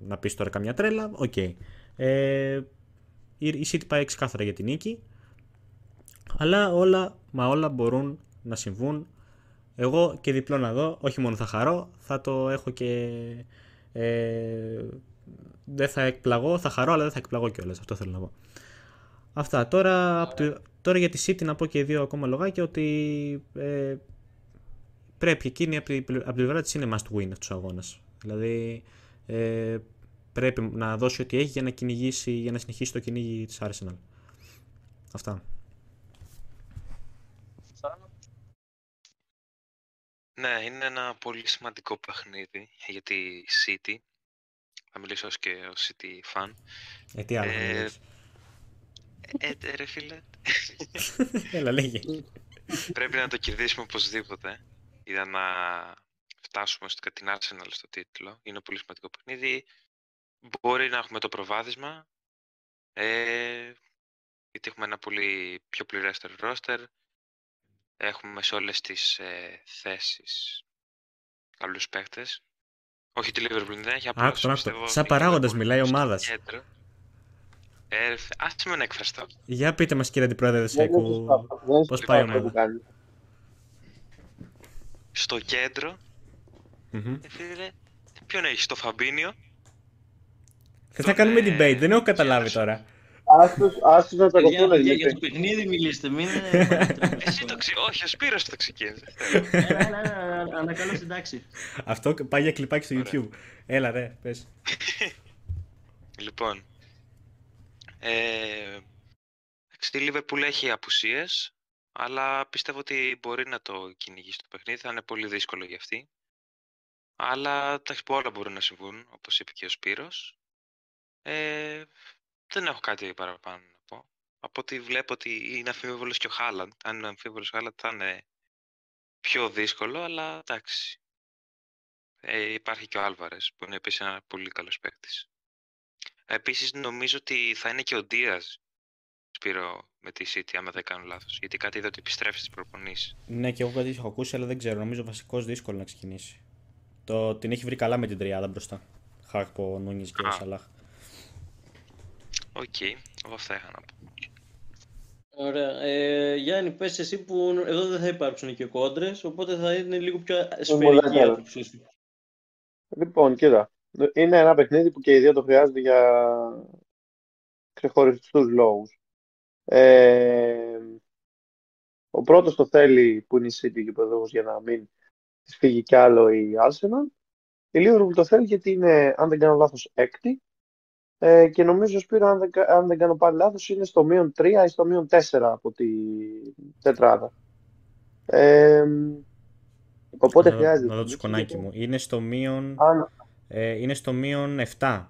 να πεις τώρα καμιά τρέλα, οκ. Ε, η City πάει ξεκάθαρα για την νίκη. Αλλά όλα, μα όλα μπορούν να συμβούν. Εγώ και διπλό να δω, όχι μόνο θα χαρώ, θα το έχω και... Ε, δεν θα εκπλαγώ, θα χαρώ, αλλά δεν θα εκπλαγώ κιόλας, αυτό θέλω να πω. Αυτά. Τώρα, τώρα για τη City να πω και δύο ακόμα λογάκια ότι ε, πρέπει εκείνη από την, από πλευρά της είναι must win αυτός ο αγώνας. Δηλαδή ε, πρέπει να δώσει ό,τι έχει για να, κυνηγήσει, για να συνεχίσει το κυνήγι της Arsenal. Αυτά. Ναι, είναι ένα πολύ σημαντικό παιχνίδι για τη City. Θα μιλήσω ως και ο City fan. Ε, τι άλλο ε, ε, ε, ρε φίλε. Έλα, λέγε. Πρέπει να το κερδίσουμε οπωσδήποτε για να φτάσουμε στην την Arsenal στο τίτλο. Είναι πολύ σημαντικό παιχνίδι. Μπορεί να έχουμε το προβάδισμα. Ε, γιατί έχουμε ένα πολύ πιο πληρέστερο ρόστερ. Έχουμε σε όλες τις ε, θέσεις καλούς παίχτες. Όχι τη Liverpool δεν έχει, απλώς πιστεύω... Σαν παράγοντας μιλάει η ομάδας. Ε, άσε με να εκφραστώ. Για πείτε μας κύριε Αντιπρόεδρε Δεσσέκου, πώς πάει η ομάδα. Στο κέντρο, mm-hmm. φίλε, ποιον έχεις, το Φαμπίνιο; Θες να κάνουμε debate, δεν έχω καταλάβει τώρα. Άστος να τα κοπούν Για το παιχνίδι μιλήστε, μην Εσύ το ξέρει, όχι, ο Σπύρος το ξεκίνησε. Ανακαλώ στην τάξη. Αυτό πάει για κλιπάκι στο YouTube. Έλα ρε, πες. Λοιπόν, ε, στη Λίβερπουλ έχει απουσίες, αλλά πιστεύω ότι μπορεί να το κυνηγήσει το παιχνίδι, θα είναι πολύ δύσκολο για αυτή. Αλλά εντάξει, όλα μπορούν να συμβούν, όπως είπε και ο Σπύρος. Ε, δεν έχω κάτι παραπάνω να πω. Από ότι βλέπω ότι είναι αμφίβολος και ο Χάλαντ. Αν είναι αμφίβολος ο Χάλαντ θα είναι πιο δύσκολο, αλλά εντάξει. Ε, υπάρχει και ο Άλβαρες, που είναι επίσης ένα πολύ καλός παίκτης. Επίσης νομίζω ότι θα είναι και ο Ντίαζ Σπύρο με τη City, άμα δεν κάνω λάθος. Γιατί κάτι είδα ότι επιστρέφει στις προπονήσεις. Ναι, και εγώ κάτι έχω ακούσει, αλλά δεν ξέρω. Νομίζω βασικός δύσκολο να ξεκινήσει. Το, την έχει βρει καλά με την τριάδα μπροστά. Χάκπο, Νούνιες και Σαλάχ. OK, okay. εγώ αυτά είχα να πω. Ωραία. Ε, Γιάννη, πες εσύ που εδώ δεν θα υπάρξουν και κόντρες, οπότε θα είναι λίγο πιο σφαιρική άποψη Λοιπόν, κοίτα. Είναι ένα παιχνίδι που και οι δύο το χρειάζονται για ξεχωριστούς λόγους. Ε, ο πρώτος το θέλει που είναι η City και για να μην της φύγει κι άλλο η Arsenal. Η Liverpool το θέλει γιατί είναι, αν δεν κάνω λάθος, έκτη ε, και νομίζω, Σπύρο, αν δεν, αν δεν κάνω πάλι λάθος, είναι στο μείον 3 ή στο μείον 4 από τη τετράδα. Ε, οπότε να, χρειάζεται. Να δω το σκονάκι μου. Είναι στο μείον, ε, είναι στο μείον 7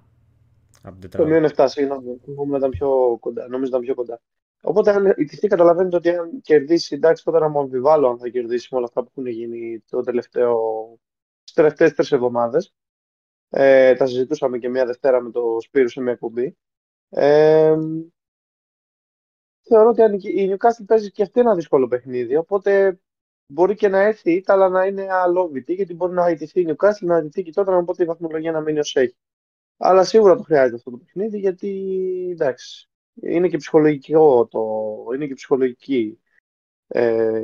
από την τετράδα. Στο μείον 7, συγγνώμη. Νομίζω ήταν πιο κοντά. Νομίζω ήταν πιο κοντά. Οπότε αν η Τυχή καταλαβαίνετε ότι αν κερδίσει, εντάξει, τότε να μου αμφιβάλλω αν θα κερδίσει με όλα αυτά που έχουν γίνει το τελευταίο, τις τελευταίες τρεις εβδομάδες. Ε, τα συζητούσαμε και μια Δευτέρα με το Σπύρο σε μια εκπομπή. Ε, θεωρώ ότι η Newcastle παίζει και αυτή ένα δύσκολο παιχνίδι, οπότε μπορεί και να έρθει η αλλά να είναι αλόβητη, γιατί μπορεί να ιτηθεί η Newcastle, να ιτηθεί και τότε να οπότε η βαθμολογία να μείνει ως έχει. Αλλά σίγουρα το χρειάζεται αυτό το παιχνίδι, γιατί εντάξει, είναι και ψυχολογικό το, είναι και ψυχολογική ε,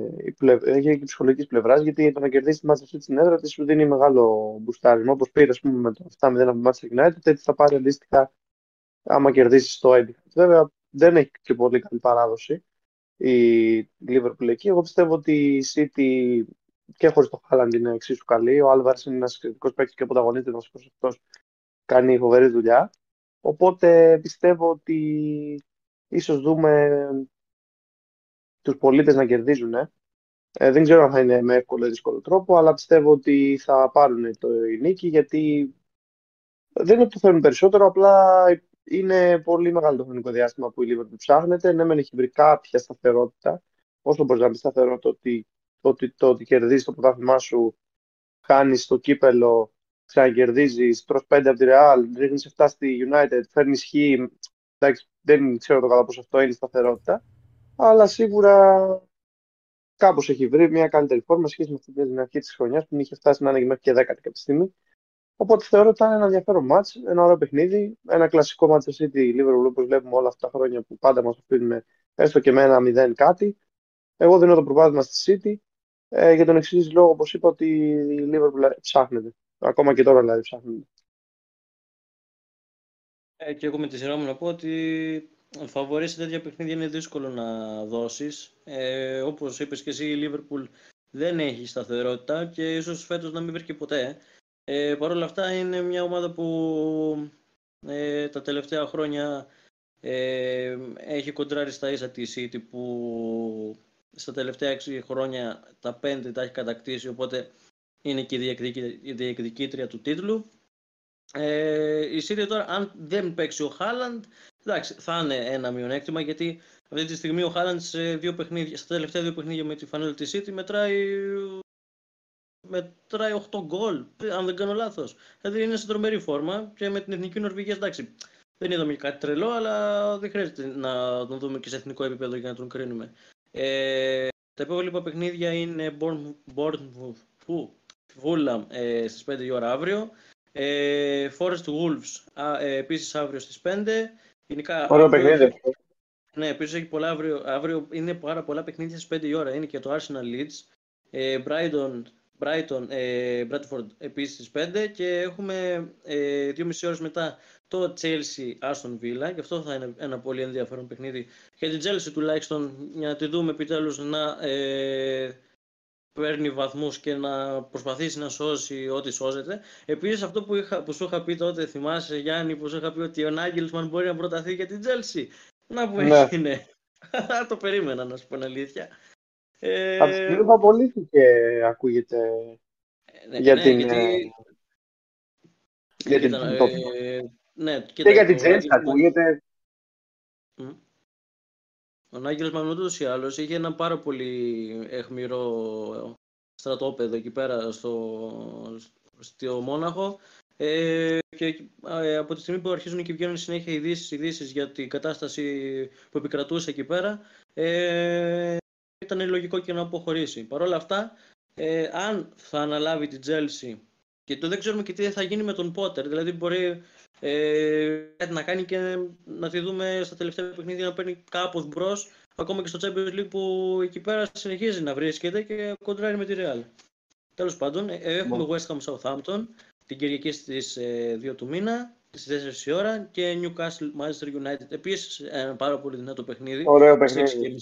έχει και ψυχολογικής πλευράς, γιατί το να κερδίσεις τη Manchester στην έδρα της σου δίνει μεγάλο μπουστάρισμα. Όπως πήρε πούμε, με το 7-0 από Manchester United, έτσι θα πάρει αντίστοιχα άμα κερδίσεις το Etihad. Βέβαια, δεν έχει και πολύ καλή παράδοση η Liverpool εκεί. Εγώ πιστεύω ότι η City και χωρίς το Χάλαντ είναι εξίσου καλή. Ο Άλβαρ είναι ένας εξαιρετικός παίκτης και όποτε αγωνίζεται βασικό αυτός κάνει φοβερή δουλειά. Οπότε πιστεύω ότι ίσως δούμε τους πολίτες να κερδίζουν. Ε, δεν ξέρω αν θα είναι με εύκολο ή δύσκολο τρόπο, αλλά πιστεύω ότι θα πάρουν το η νίκη γιατί δεν είναι ότι το θέλουν περισσότερο, απλά είναι πολύ μεγάλο το χρονικό διάστημα που η Liverpool ψάχνεται. Ναι, μεν έχει βρει κάποια σταθερότητα, όσο μπορείς να μπεις σταθερότητα ότι το ότι, το ότι κερδίζεις το πρωτάθλημά σου, χάνεις το κύπελο, ξανακερδίζεις, τρως πέντε από τη Real, ρίχνεις 7 στη United, φέρνεις χ. Εντάξει, δεν ξέρω το κατά πόσο αυτό είναι σταθερότητα. Αλλά σίγουρα κάπως έχει βρει μια καλύτερη φόρμα σχέση με αυτή την αρχή της χρονιάς που είχε φτάσει να είναι μέχρι και 10 κάποια στιγμή. Οπότε θεωρώ ότι ήταν ένα ενδιαφέρον μάτς, ένα ωραίο παιχνίδι, ένα κλασικό μάτς City Liverpool όπως βλέπουμε όλα αυτά τα χρόνια που πάντα μας αφήνουμε έστω και με ένα μηδέν κάτι. Εγώ δίνω το προβάδισμα στη City ε, για τον εξής λόγο, όπως είπα, ότι η Liverpool ψάχνεται. Ακόμα και τώρα δηλαδή ψάχνεται. Ε, και εγώ με τη σειρά μου να πω ότι φαβορής σε τέτοια παιχνίδια είναι δύσκολο να δώσεις. Ε, όπως είπες και εσύ, η Liverpool δεν έχει σταθερότητα και ίσως φέτος να μην βρει ποτέ. Ε, Παρ' όλα αυτά είναι μια ομάδα που ε, τα τελευταία χρόνια ε, έχει κοντράρει στα ίσα τη City που στα τελευταία 6 χρόνια τα 5 τα έχει κατακτήσει οπότε είναι και η, διεκδικήτρια του τίτλου. Ε, η City τώρα αν δεν παίξει ο Χάλαντ εντάξει, θα είναι ένα μειονέκτημα γιατί αυτή τη στιγμή ο Χάλαντ σε δύο παιχνίδια, στα τελευταία δύο παιχνίδια με τη φανέλα της City μετράει μετράει 8 γκολ, αν δεν κάνω λάθος. Δηλαδή είναι σε τρομερή φόρμα και με την εθνική Νορβηγία εντάξει. Δεν είδαμε κάτι τρελό, αλλά δεν χρειάζεται να τον δούμε και σε εθνικό επίπεδο για να τον κρίνουμε. Ε, τα υπόλοιπα παιχνίδια είναι Bournemouth, Fulham ε, στις 5 η ώρα αύριο. Ε, Forest Wolves α, ε, επίσης αύριο στις 5. Γενικά, Ωραίο παιχνίδι. Ναι, επίσης έχει πολλά αύριο, αύριο είναι πάρα πολλά παιχνίδια στις 5 η ώρα. Είναι και το Arsenal Leeds, ε, Brighton Brighton, ε, Bradford επίσης στις 5 και έχουμε ε, δύο μισή ώρες μετά το Chelsea Aston Villa και αυτό θα είναι ένα πολύ ενδιαφέρον παιχνίδι για την Chelsea τουλάχιστον για να τη δούμε επιτέλους να ε, παίρνει βαθμούς και να προσπαθήσει να σώσει ό,τι σώζεται. Επίσης αυτό που, είχα, που σου είχα πει τότε, θυμάσαι Γιάννη, που σου είχα πει ότι ο Νάγγελσμαν μπορεί να προταθεί για την Chelsea. Να που ναι. έγινε. το περίμενα να σου πω αλήθεια. Ε... Από τη στιγμή που απολύθηκε ακούγεται ε, ναι, για ναι, την... Γιατί... Ε, για την... Ε, ναι, και για την Τζέστα ακούγεται. Ο Νάγκελς Μαγνούτος ή άλλως είχε ένα πάρα πολύ εχμηρό στρατόπεδο εκεί πέρα στο, στο Μόναχο. Ε, και ε, από τη στιγμή που αρχίζουν και βγαίνουν συνέχεια ειδήσεις ειδήσεις για την κατάσταση που επικρατούσε εκεί πέρα ε, ήταν λογικό και να αποχωρήσει. Παρ' όλα αυτά, ε, αν θα αναλάβει την Τζέλσι και το δεν ξέρουμε και τι θα γίνει με τον Πότερ, δηλαδή μπορεί ε, να κάνει και να τη δούμε στα τελευταία παιχνίδια να παίρνει κάπου μπρος, ακόμα και στο Champions League που εκεί πέρα συνεχίζει να βρίσκεται και κοντράρει με τη Real. Τέλος πάντων, ε, έχουμε West Ham Southampton την Κυριακή στις 2 ε, του μήνα, στις 4 η ώρα και Newcastle Manchester United. Επίσης ένα πάρα πολύ δυνατό παιχνίδι. Ωραίο παιχνίδι.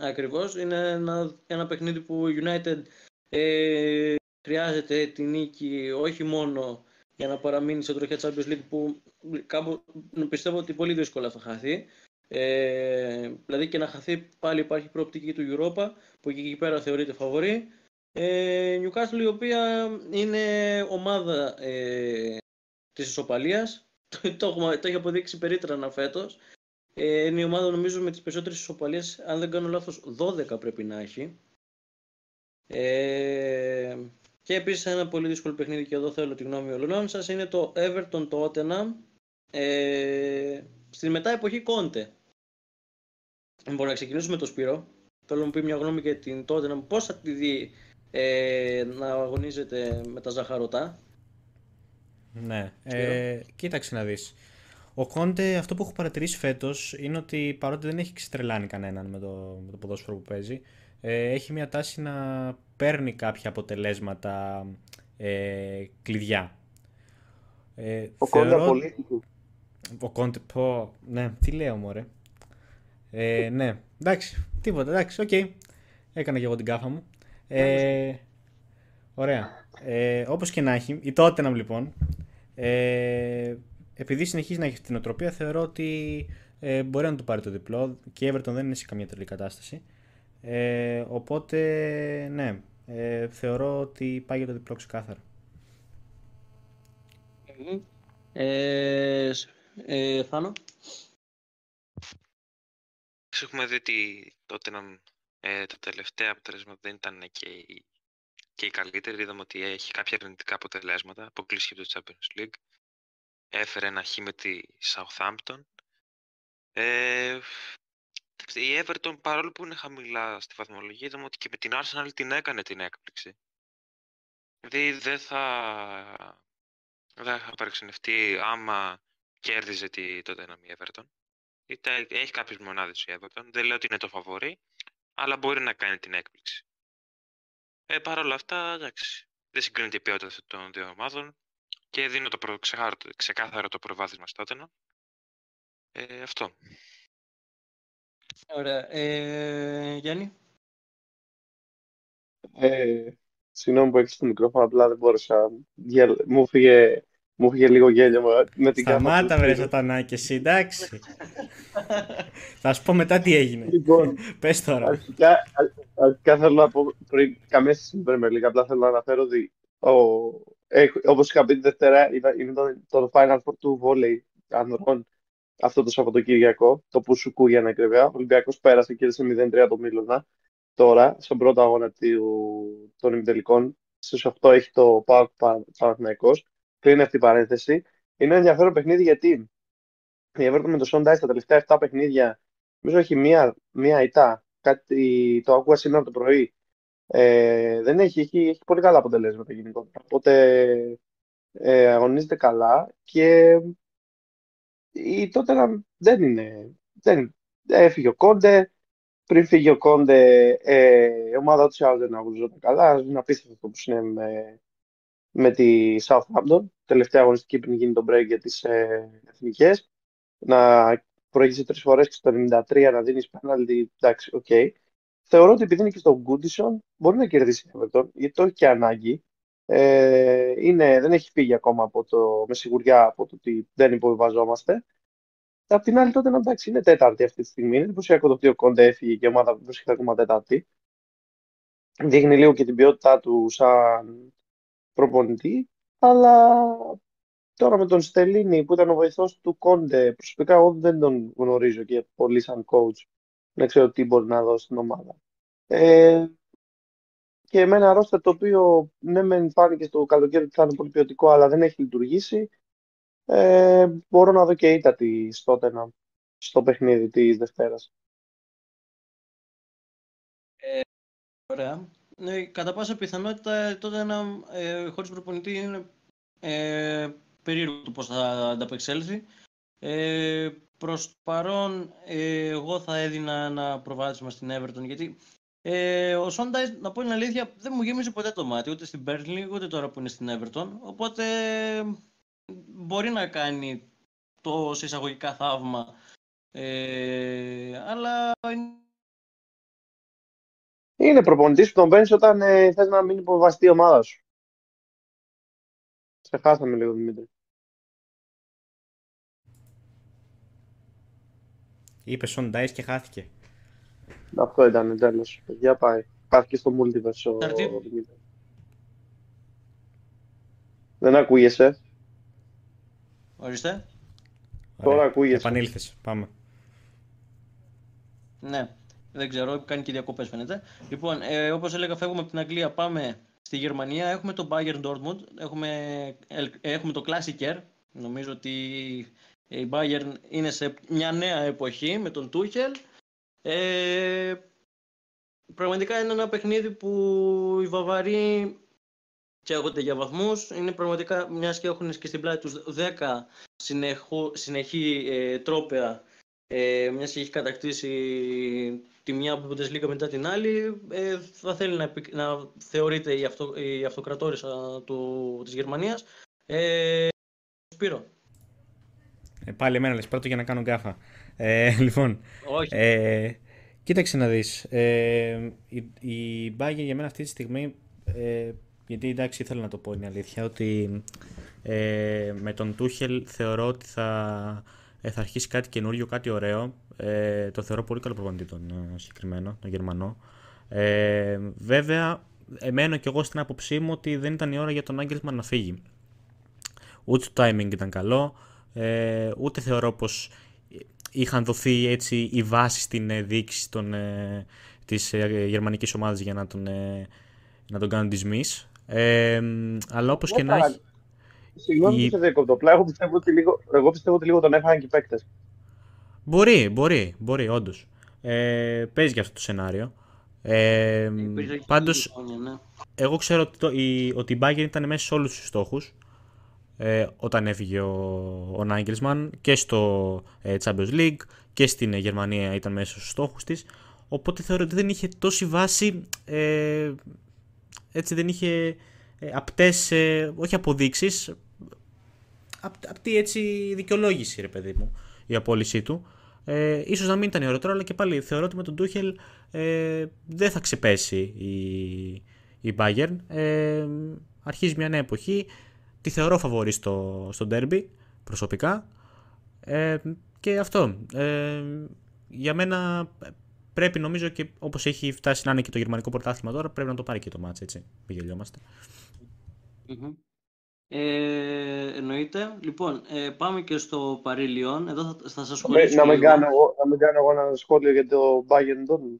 Ακριβώς. Είναι ένα, ένα παιχνίδι που η United ε, χρειάζεται τη νίκη όχι μόνο για να παραμείνει σε τροχιά Champions League που κάπου πιστεύω ότι πολύ δύσκολα θα χαθεί. Ε, δηλαδή και να χαθεί πάλι υπάρχει προοπτική του Europa που εκεί πέρα θεωρείται φαβορή. Ε, Newcastle η οποία είναι ομάδα ε, της ισοπαλίας το, το, το έχει αποδείξει περίτρανα φέτος ε, είναι η ομάδα νομίζω με τις περισσότερες ισοπαλίες, αν δεν κάνω λάθος 12 πρέπει να έχει. Ε, και επίσης ένα πολύ δύσκολο παιχνίδι και εδώ θέλω τη γνώμη όλων σας είναι το Everton Tottenham ε, στη μετά εποχή Κόντε. Μπορούμε να ξεκινήσουμε το Σπύρο. Θέλω να μου πει μια γνώμη για την Tottenham. Πώς θα τη δει ε, να αγωνίζεται με τα ζαχαρωτά; Ναι, ε, κοίταξε να δεις. Ο Κόντε, αυτό που έχω παρατηρήσει φέτος είναι ότι παρότι δεν έχει ξετρελάνει κανέναν με το, με το ποδόσφαιρο που παίζει, ε, έχει μια τάση να παίρνει κάποια αποτελέσματα ε, κλειδιά. Ε, ο Κόντε απολύθηκε. Ο Κόντε, πω, ναι, τι λέω μωρέ. Ε, ναι, εντάξει, τίποτα, εντάξει, OK. Okay. Έκανα και εγώ την γκάφα μου. Ε, ωραία. Ε, όπως και να έχει, η Tottenham λοιπόν, ε, επειδή συνεχίζει να έχει την οτροπία, θεωρώ ότι ε, μπορεί να του πάρει το διπλό και η Everton δεν είναι σε καμία τρελή κατάσταση. Ε, οπότε, ναι, ε, θεωρώ ότι πάει για το διπλό ξεκάθαρα. Ε, ε, Θάνο; Έχουμε δει ότι τότε ε, τα τελευταία αποτελέσματα δεν ήταν και οι, και οι καλύτεροι. Είδαμε ότι έχει κάποια αρνητικά αποτελέσματα. Αποκλείστηκε από το Champions League. Έφερε ένα χ με τη Southampton. Ε, η Everton παρόλο που είναι χαμηλά στη βαθμολογία είδαμε ότι και με την Arsenal την έκανε την έκπληξη. Δηλαδή δεν θα, δεν θα παρεξενευτεί άμα κέρδιζε τη, τότε ένα η Everton. Έχει κάποιες μονάδες η Everton. Δεν λέω ότι είναι το φαβορή, αλλά μπορεί να κάνει την έκπληξη. Ε, Παρ' όλα αυτά, εντάξει, δεν συγκρίνεται η ποιότητα των δύο ομάδων και δίνω το προ... ξεκάθαρο το προβάδισμα στο Ε, αυτό. Ωραία. Ε, Γιάννη. Ε, συγγνώμη που έχεις το μικρόφωνο, απλά δεν μπόρεσα. Μου φύγε, μου φύγε λίγο γέλιο με την κάμερα. Σταμάτα βρε σατανάκι εσύ, εντάξει. Θα σου πω μετά τι έγινε. Λοιπόν, Πες τώρα. Αρχικά, αρχικά θέλω να πω πριν καμία με λίγα, απλά θέλω να αναφέρω ότι ο, όπως είχα πει τη Δευτέρα, είναι το, το Final Four του Volley ανδρών αυτό το Σαββατοκύριακο, το που σου για να ακριβέα. Ο Ολυμπιακός πέρασε και σε 0-3 το Μίλωνα. Τώρα, στον πρώτο αγώνα του, των ημιτελικών, στις 8 έχει το ΠΑΟΚ Παναθηναϊκός. Κλείνει αυτή η παρένθεση. Είναι ένα ενδιαφέρον παιχνίδι γιατί η Everton με το Σόντα στα τελευταία 7 παιχνίδια, νομίζω έχει μία, μία ητά. Κάτι το άκουγα σήμερα το πρωί. Ε, δεν έχει, έχει, έχει πολύ καλά αποτελέσματα γενικότερα. Οπότε ε, αγωνίζεται καλά και η τότε δεν είναι. Δεν, έφυγε ο Κόντε. Πριν φύγει ο Κόντε, ε, η ομάδα του ή δεν αγωνιζόταν καλά. Είναι απίστευτο αυτό που συνέβη με, με τη Southampton. Τελευταία αγωνιστική πριν γίνει το break για τις ε, εθνικές. Να προηγείσαι τρεις φορές και στο 93 να δίνεις πέναλτι. Εντάξει, OK. Okay. Θεωρώ ότι επειδή είναι και στο Goodison μπορεί να κερδίσει η Everton, γιατί το έχει και ανάγκη. Ε, είναι, δεν έχει φύγει ακόμα από το, με σιγουριά από το ότι δεν υποβιβαζόμαστε. Απ' την άλλη, Τότεναμ εντάξει, είναι τέταρτη αυτή τη στιγμή. Είναι εντυπωσιακό το ότι ο Κόντε έφυγε και η ομάδα βρίσκεται ακόμα τέταρτη. Δείχνει λίγο και την ποιότητά του σαν προπονητή. Αλλά τώρα με τον Στελίνη που ήταν ο βοηθός του Κόντε, προσωπικά εγώ δεν τον γνωρίζω και πολύ σαν coach. Δεν ξέρω τι μπορεί να δώσει στην ομάδα. Ε, και με ένα ρόστερ το οποίο ναι, μεν φάνηκε στο καλοκαίρι ότι θα είναι πολύ ποιοτικό, αλλά δεν έχει λειτουργήσει. Ε, μπορώ να δω και ήττα τη να στο παιχνίδι της Δευτέρας. Ε, ωραία. Ε, κατά πάσα πιθανότητα τότε να ε, χωρίς προπονητή είναι ε, περίεργο το πώς θα ανταπεξέλθει. Ε, προς παρόν ε, εγώ θα έδινα ένα προβάδισμα στην Everton γιατί ε, ο Σόντας, να πω την αλήθεια, δεν μου γέμισε ποτέ το μάτι, ούτε στην Burnley, ούτε τώρα που είναι στην Everton. Οπότε μπορεί να κάνει το σε εισαγωγικά θαύμα. Ε, αλλά είναι προπονητής που τον παίρνεις όταν ε, θες να μην υποβαστεί η ομάδα σου. Σε χάσαμε λίγο, Δημήτρη. Είπε Σον και χάθηκε. Αυτό ήταν τέλος. Για πάει. Υπάρχει και στο Multiverse ο Δεν ακούγεσαι. Ορίστε. Τώρα ακούγεσαι. Επανήλθες. Πάμε. Ναι. Δεν ξέρω, κάνει και διακοπές φαίνεται. Λοιπόν, ε, όπως έλεγα, φεύγουμε από την Αγγλία, πάμε στη Γερμανία. Έχουμε το Bayern Dortmund, έχουμε, έχουμε το Classic Νομίζω ότι η Bayern είναι σε μια νέα εποχή με τον Tuchel ε, πραγματικά είναι ένα παιχνίδι που οι Βαβαροί καίγονται για βαθμούς. Είναι πραγματικά, μιας και έχουν και στην πλάτη τους 10 συνεχώ, συνεχή ε, τρόπαια, ε, μιας και έχει κατακτήσει τη μια από Bundesliga μετά την άλλη, ε, θα θέλει να, να θεωρείται η, αυτο, η αυτοκρατόρισα του, της Γερμανίας. Ε, Σπύρο. Ε, πάλι εμένα λες πρώτο για να κάνω γκάφα. Ε, λοιπόν, Όχι. Ε, Κοίταξε να δεις. Ε, η, η Bayern για μένα αυτή τη στιγμή, ε, γιατί εντάξει ήθελα να το πω είναι αλήθεια, ότι ε, με τον Τούχελ θεωρώ ότι θα, ε, θα αρχίσει κάτι καινούριο, κάτι ωραίο. Ε, το θεωρώ πολύ καλό προπονητή τον ε, συγκεκριμένο, τον Γερμανό. Ε, βέβαια, εμένω κι εγώ στην άποψή μου ότι δεν ήταν η ώρα για τον Άγγελσμαν να φύγει. Ούτε το timing ήταν καλό, ε, ούτε θεωρώ πως είχαν δοθεί έτσι οι βάσεις στην ε, διοίκηση των, ε, της ε, γερμανικής ομάδας για να τον, ε, να τον κάνουν dismiss. Ε, αλλά όπως και να έχει... Συγγνώμη που σε δίκοπτω. Απλά εγώ πιστεύω ότι λίγο, εγώ πιστεύω ότι λίγο τον έφαγαν και οι παίκτες. Μπορεί, μπορεί, μπορεί, όντως. Ε, παίζει και αυτό το σενάριο. Ε, πάντως, ναι. εγώ ξέρω ότι, το, η, ότι η Bayern ήταν μέσα σε όλους τους στόχους ε, όταν έφυγε ο, ο Νάγκελσμαν και στο ε, Champions League και στην Γερμανία ήταν μέσα στους στόχους της. Οπότε θεωρώ ότι δεν είχε τόση βάση ε, έτσι δεν είχε ε, απτές, ε, όχι αποδείξεις απ, απτή έτσι δικαιολόγηση ρε παιδί μου η απόλυσή του. Ε, ίσως να μην ήταν η ώρα τώρα αλλά και πάλι θεωρώ ότι με τον Τούχελ ε, δεν θα ξεπέσει η, η Bayern. Ε, αρχίζει μια νέα εποχή τη θεωρώ φαβορή στο, στο derby προσωπικά ε, και αυτό. Ε, για μένα πρέπει νομίζω και όπως έχει φτάσει να είναι και το γερμανικό πρωτάθλημα τώρα πρέπει να το πάρει και το μάτς έτσι, μη γελιόμαστε. Ε, εννοείται. Λοιπόν, ε, πάμε και στο Παρίλιον. Εδώ θα, θα σας σχολήσω Να μην λίγο. κάνω, εγώ- να μην κάνω εγώ ένα σχόλιο για το Bayern Dortmund.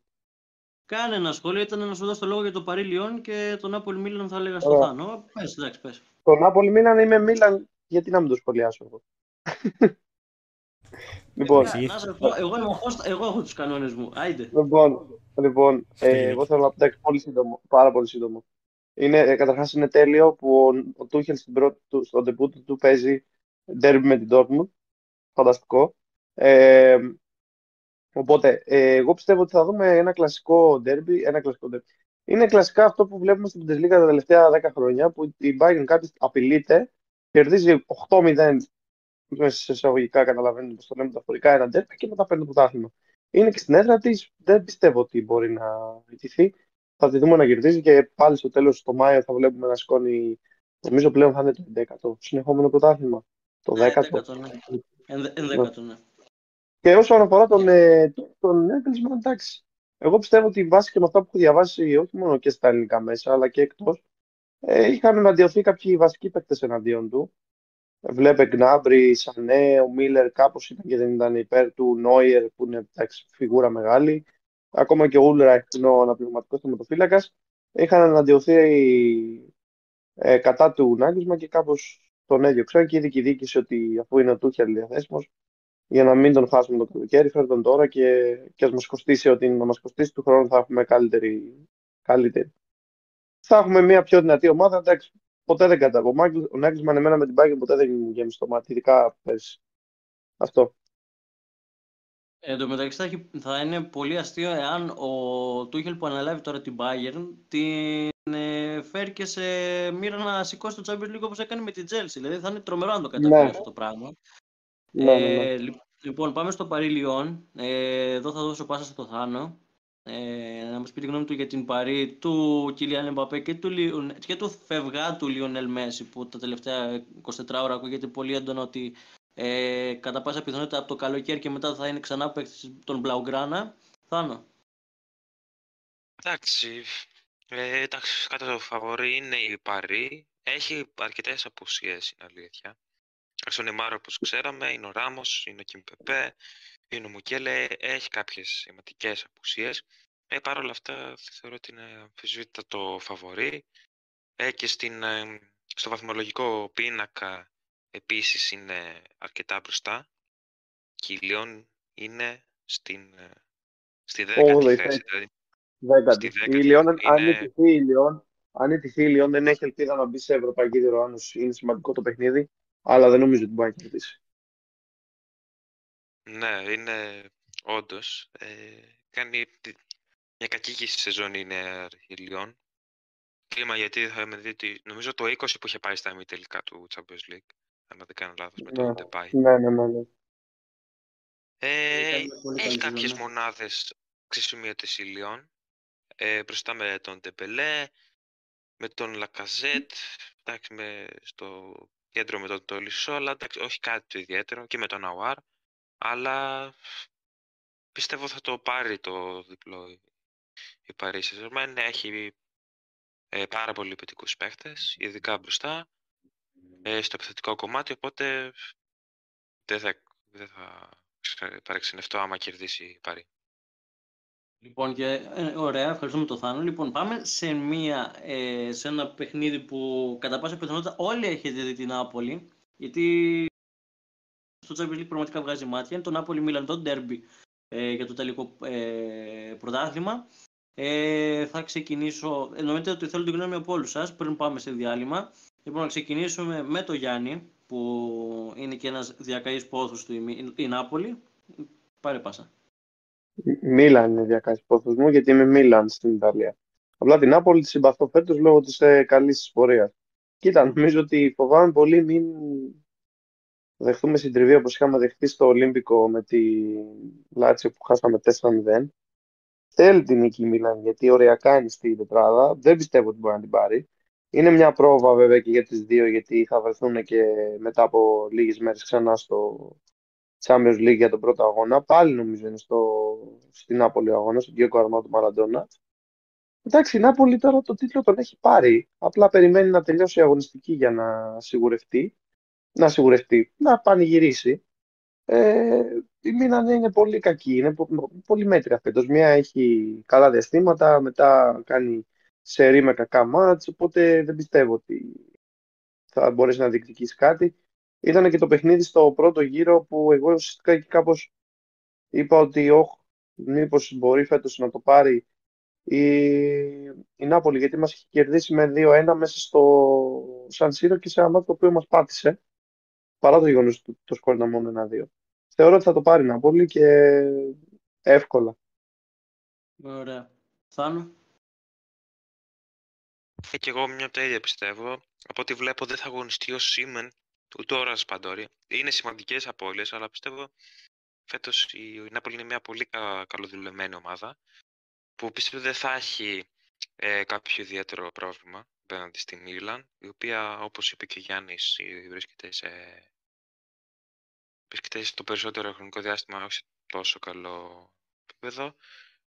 Κάνε ένα σχόλιο. Ήταν να σου δώσω το λόγος για το Παρίλιον και τον Νάπολη Μίλαν θα έλεγα στο Ωραία. Θάνο. Πες, εντάξει, πες. Το Νάπολη Μίλαν είμαι Μίλαν, γιατί να μην το σχολιάσω εγώ. λοιπόν, Ε, να σε πω, εγώ, είμαι ο host, εγώ έχω τους κανόνες μου. Άιντε. λοιπόν, λοιπόν ε, Στέλιο. εγώ θέλω να πω εντάξει, πολύ σύντομο, πάρα πολύ σύντομο. Είναι, ε, καταρχάς είναι τέλειο που ο, ο Τούχελ στην πρώτη του, στον debut του παίζει derby με την Dortmund. Φανταστικό. Ε, οπότε, ε, εγώ πιστεύω ότι θα δούμε ένα κλασικό derby, ένα κλασικό derby. Είναι κλασικά αυτό που βλέπουμε στην Bundesliga τα τελευταία 10 χρόνια, που η Bayern κάτι απειλείται, κερδίζει 8-0 μέσα σε εισαγωγικά, καταλαβαίνετε πώ το λέμε μεταφορικά, ένα derby και μετά παίρνει το πρωτάθλημα. Είναι και στην έδρα της, δεν πιστεύω ότι μπορεί να ιτηθεί. Θα τη δούμε να κερδίζει και πάλι στο τέλος, το Μάιο, θα βλέπουμε να σηκώνει. Νομίζω πλέον θα είναι το 11ο συνεχόμενο πρωτάθλημα. Το 10ο. Ενδέκατο, ναι. Ενδε- Ενδέκατο, ναι. Και όσον αφορά τον, ε, τον Nagelsmann, εντάξει. Εγώ πιστεύω ότι βάσει και με αυτά που έχω διαβάσει, όχι μόνο και στα ελληνικά μέσα, αλλά και εκτός, ε, είχαν εναντιωθεί κάποιοι βασικοί παίκτες εναντίον του. Βλέπε Γκνάμπρι, Σανέ, ο Μίλλερ κάπως ήταν και δεν ήταν υπέρ του, Νόιερ που είναι εντάξει, φιγούρα μεγάλη. Ακόμα και ο Ούλραϊχ που είναι ο αναπληρωματικός θεματοφύλακας. Είχαν αναντιωθεί ε, κατά του Νάγκελσμαν και κάπως τον έδιωξαν και είδε και η διοίκηση ότι αφού είναι ο Τούχελ διαθέσιμος, για να μην τον χάσουμε το καλοκαίρι, φέρε τον τώρα και, και ας μας κοστίσει ότι να μας κοστίσει του χρόνου θα έχουμε καλύτερη, καλύτερη. Θα έχουμε μια πιο δυνατή ομάδα, εντάξει, ποτέ δεν κατά. Ο, Μάγκλ, ο Νάγκελσμαν εμένα με την Bayern ποτέ δεν μου γέμισε το μάτι, ειδικά πέρσι. Αυτό. Εν τω μεταξύ θα, έχει- θα είναι πολύ αστείο εάν ο Τούχελ που αναλάβει τώρα την Bayern την ε, φέρει και σε μοίρα να σηκώσει το Champions League όπως έκανε με την Chelsea. Δηλαδή θα είναι τρομερό να το καταφέρει Ναι. αυτό το πράγμα. Ναι, ναι, ναι. Ε, λι- λοιπόν, πάμε στο Παρί Λιόν. Ε, εδώ θα δώσω πάσα στο Θάνο. Ε, να μας πει τη γνώμη του για την Παρί του Κιλιάν Εμπαπέ και του, Λιον- και του φευγάτου Λιονέλ Μέση που τα τελευταία 24 ώρα ακούγεται πολύ έντονο ότι ε, κατά πάσα πιθανότητα από το καλοκαίρι και μετά θα είναι ξανά παίκτης των Μπλαουγκράνα. Θάνο. Εντάξει, ε, εντάξει, κατά το φαβορή είναι η Παρή. Έχει αρκετές απουσίες, είναι αλήθεια. Εντάξει, ο Νεμάρο, όπως ξέραμε, είναι ο Ράμος, είναι ο Κιμπεπέ, είναι ο Μουκέλε, έχει κάποιες σημαντικές απουσίες. Ε, Παρ' όλα αυτά, θεωρώ ότι είναι αμφισβήτητα το φαβορή. Ε, και στην, ε, στο βαθμολογικό πίνακα επίσης είναι αρκετά μπροστά. Και η Λιόν είναι στην, ε, στη δέκατη Όγδοη θέση. θέση. Δηλαδή, Δέκατη. Στη Η δέκατη Λιόν, αν είναι- ιτηθεί η Λιόν, αν ιτηθεί η Λιόν, δεν έχει ελπίδα να μπει σε ευρωπαϊκή διοργάνωση. Είναι σημαντικό το παιχνίδι, αλλά δεν νομίζω ότι μπορεί να κερδίσει. Ναι, είναι όντως. Ε, κάνει τη- μια κακή σεζόν είναι η Λιόν. Κλίμα γιατί θα με δει ότι νομίζω το 20 που είχε πάει στα ημιτελικά του Champions League. Αν δεν κάνω λάθος με το Ναι. Ντεπάι. Ναι, ναι, ναι. ναι. Ε, Έκανε πολύ καλή έχει σεζόν, κάποιες ναι. μονάδες ξεσημείωτες η Λιόν. Ε, μπροστά με τον Τεμπελέ, με τον Λακαζέτ, εντάξει, με, στο κέντρο με τον Τολισόλα, εντάξει, όχι κάτι το ιδιαίτερο και με τον Αουάρ, αλλά πιστεύω θα το πάρει το διπλό η Paris Saint-Germain. Έχει ε, πάρα πολύ ποιητικούς παίχτες, ειδικά μπροστά, ε, στο επιθετικό κομμάτι, οπότε δεν θα, δεν θα παρεξενευτώ άμα κερδίσει η Paris. Λοιπόν, και, ε, ωραία, ευχαριστούμε τον Θάνο. Λοιπόν, πάμε σε, μια, ε, σε ένα παιχνίδι που κατά πάσα πιθανότητα όλοι έχετε δει την Νάπολη, γιατί στο Champions League πραγματικά βγάζει μάτια. Είναι το Νάπολη Μίλαν, το Derby ε, για το τελικό ε, πρωτάθλημα. Ε, θα ξεκινήσω, εννοείται ότι θέλω την γνώμη από όλους σας πριν πάμε σε διάλειμμα. Λοιπόν, να ξεκινήσουμε με το Γιάννη, που είναι και ένας διακαής πόθος του η, η Νάπολη. Πάρε πάσα. Μίλαν είναι διακάσει πόθος μου, γιατί είμαι Μίλαν στην Ιταλία. Απλά την Νάπολη τη συμπαθώ φέτος λόγω της ε, καλής πορείας. Κοίτα, νομίζω ότι φοβάμαι πολύ μην δεχτούμε συντριβή όπως είχαμε δεχτεί στο Ολύμπικο με τη Λάτσιο που χάσαμε 4-0. Θέλει την νίκη η Μίλαν γιατί ωριακά είναι στη τετράδα. Δεν πιστεύω ότι μπορεί να την πάρει. Είναι μια πρόβα βέβαια και για τις δύο γιατί θα βρεθούν και μετά από λίγες μέρες ξανά στο Champions League για τον πρώτο αγώνα. Πάλι νομίζω είναι στο, στην Νάπολη αγώνας, στον Diego Armando Maradona. Εντάξει, η Νάπολη τώρα το τίτλο τον έχει πάρει. Απλά περιμένει να τελειώσει η αγωνιστική για να σιγουρευτεί. Να σιγουρευτεί, να πανηγυρίσει. Ε, η Μίνα είναι πολύ κακή, είναι πολύ μέτρια φέτος. Μια έχει καλά διαστήματα, μετά κάνει σερή με κακά μάτς, οπότε δεν πιστεύω ότι θα μπορέσει να διεκδικήσει κάτι. Ήταν και το παιχνίδι στο πρώτο γύρο που εγώ ουσιαστικά εκεί κάπως είπα ότι όχι, μήπως μπορεί φέτος να το πάρει η, η Νάπολη, γιατί μας έχει κερδίσει με 2-1 μέσα στο Σαν Σύρο και σε ένα μάτι το οποίο μας πάτησε, παρά το γεγονός ότι το σκόρ ήταν μόνο 1-2. Θεωρώ ότι θα το πάρει η Νάπολη και εύκολα. Ωραία. Θάνο; Ε, και εγώ μια από τα ίδια πιστεύω. Από ό,τι βλέπω δεν θα αγωνιστεί ο Σίμεν ούτε ο Ρασπαντόρη. Είναι σημαντικές απώλειες, αλλά πιστεύω φέτος η Νάπολη είναι μια πολύ καλοδουλεμένη ομάδα που πιστεύω δεν θα έχει ε, κάποιο ιδιαίτερο πρόβλημα απέναντι στη Μίλαν, η οποία όπως είπε και ο Γιάννης βρίσκεται, σε... βρίσκεται στο περισσότερο χρονικό διάστημα όχι σε τόσο καλό επίπεδο.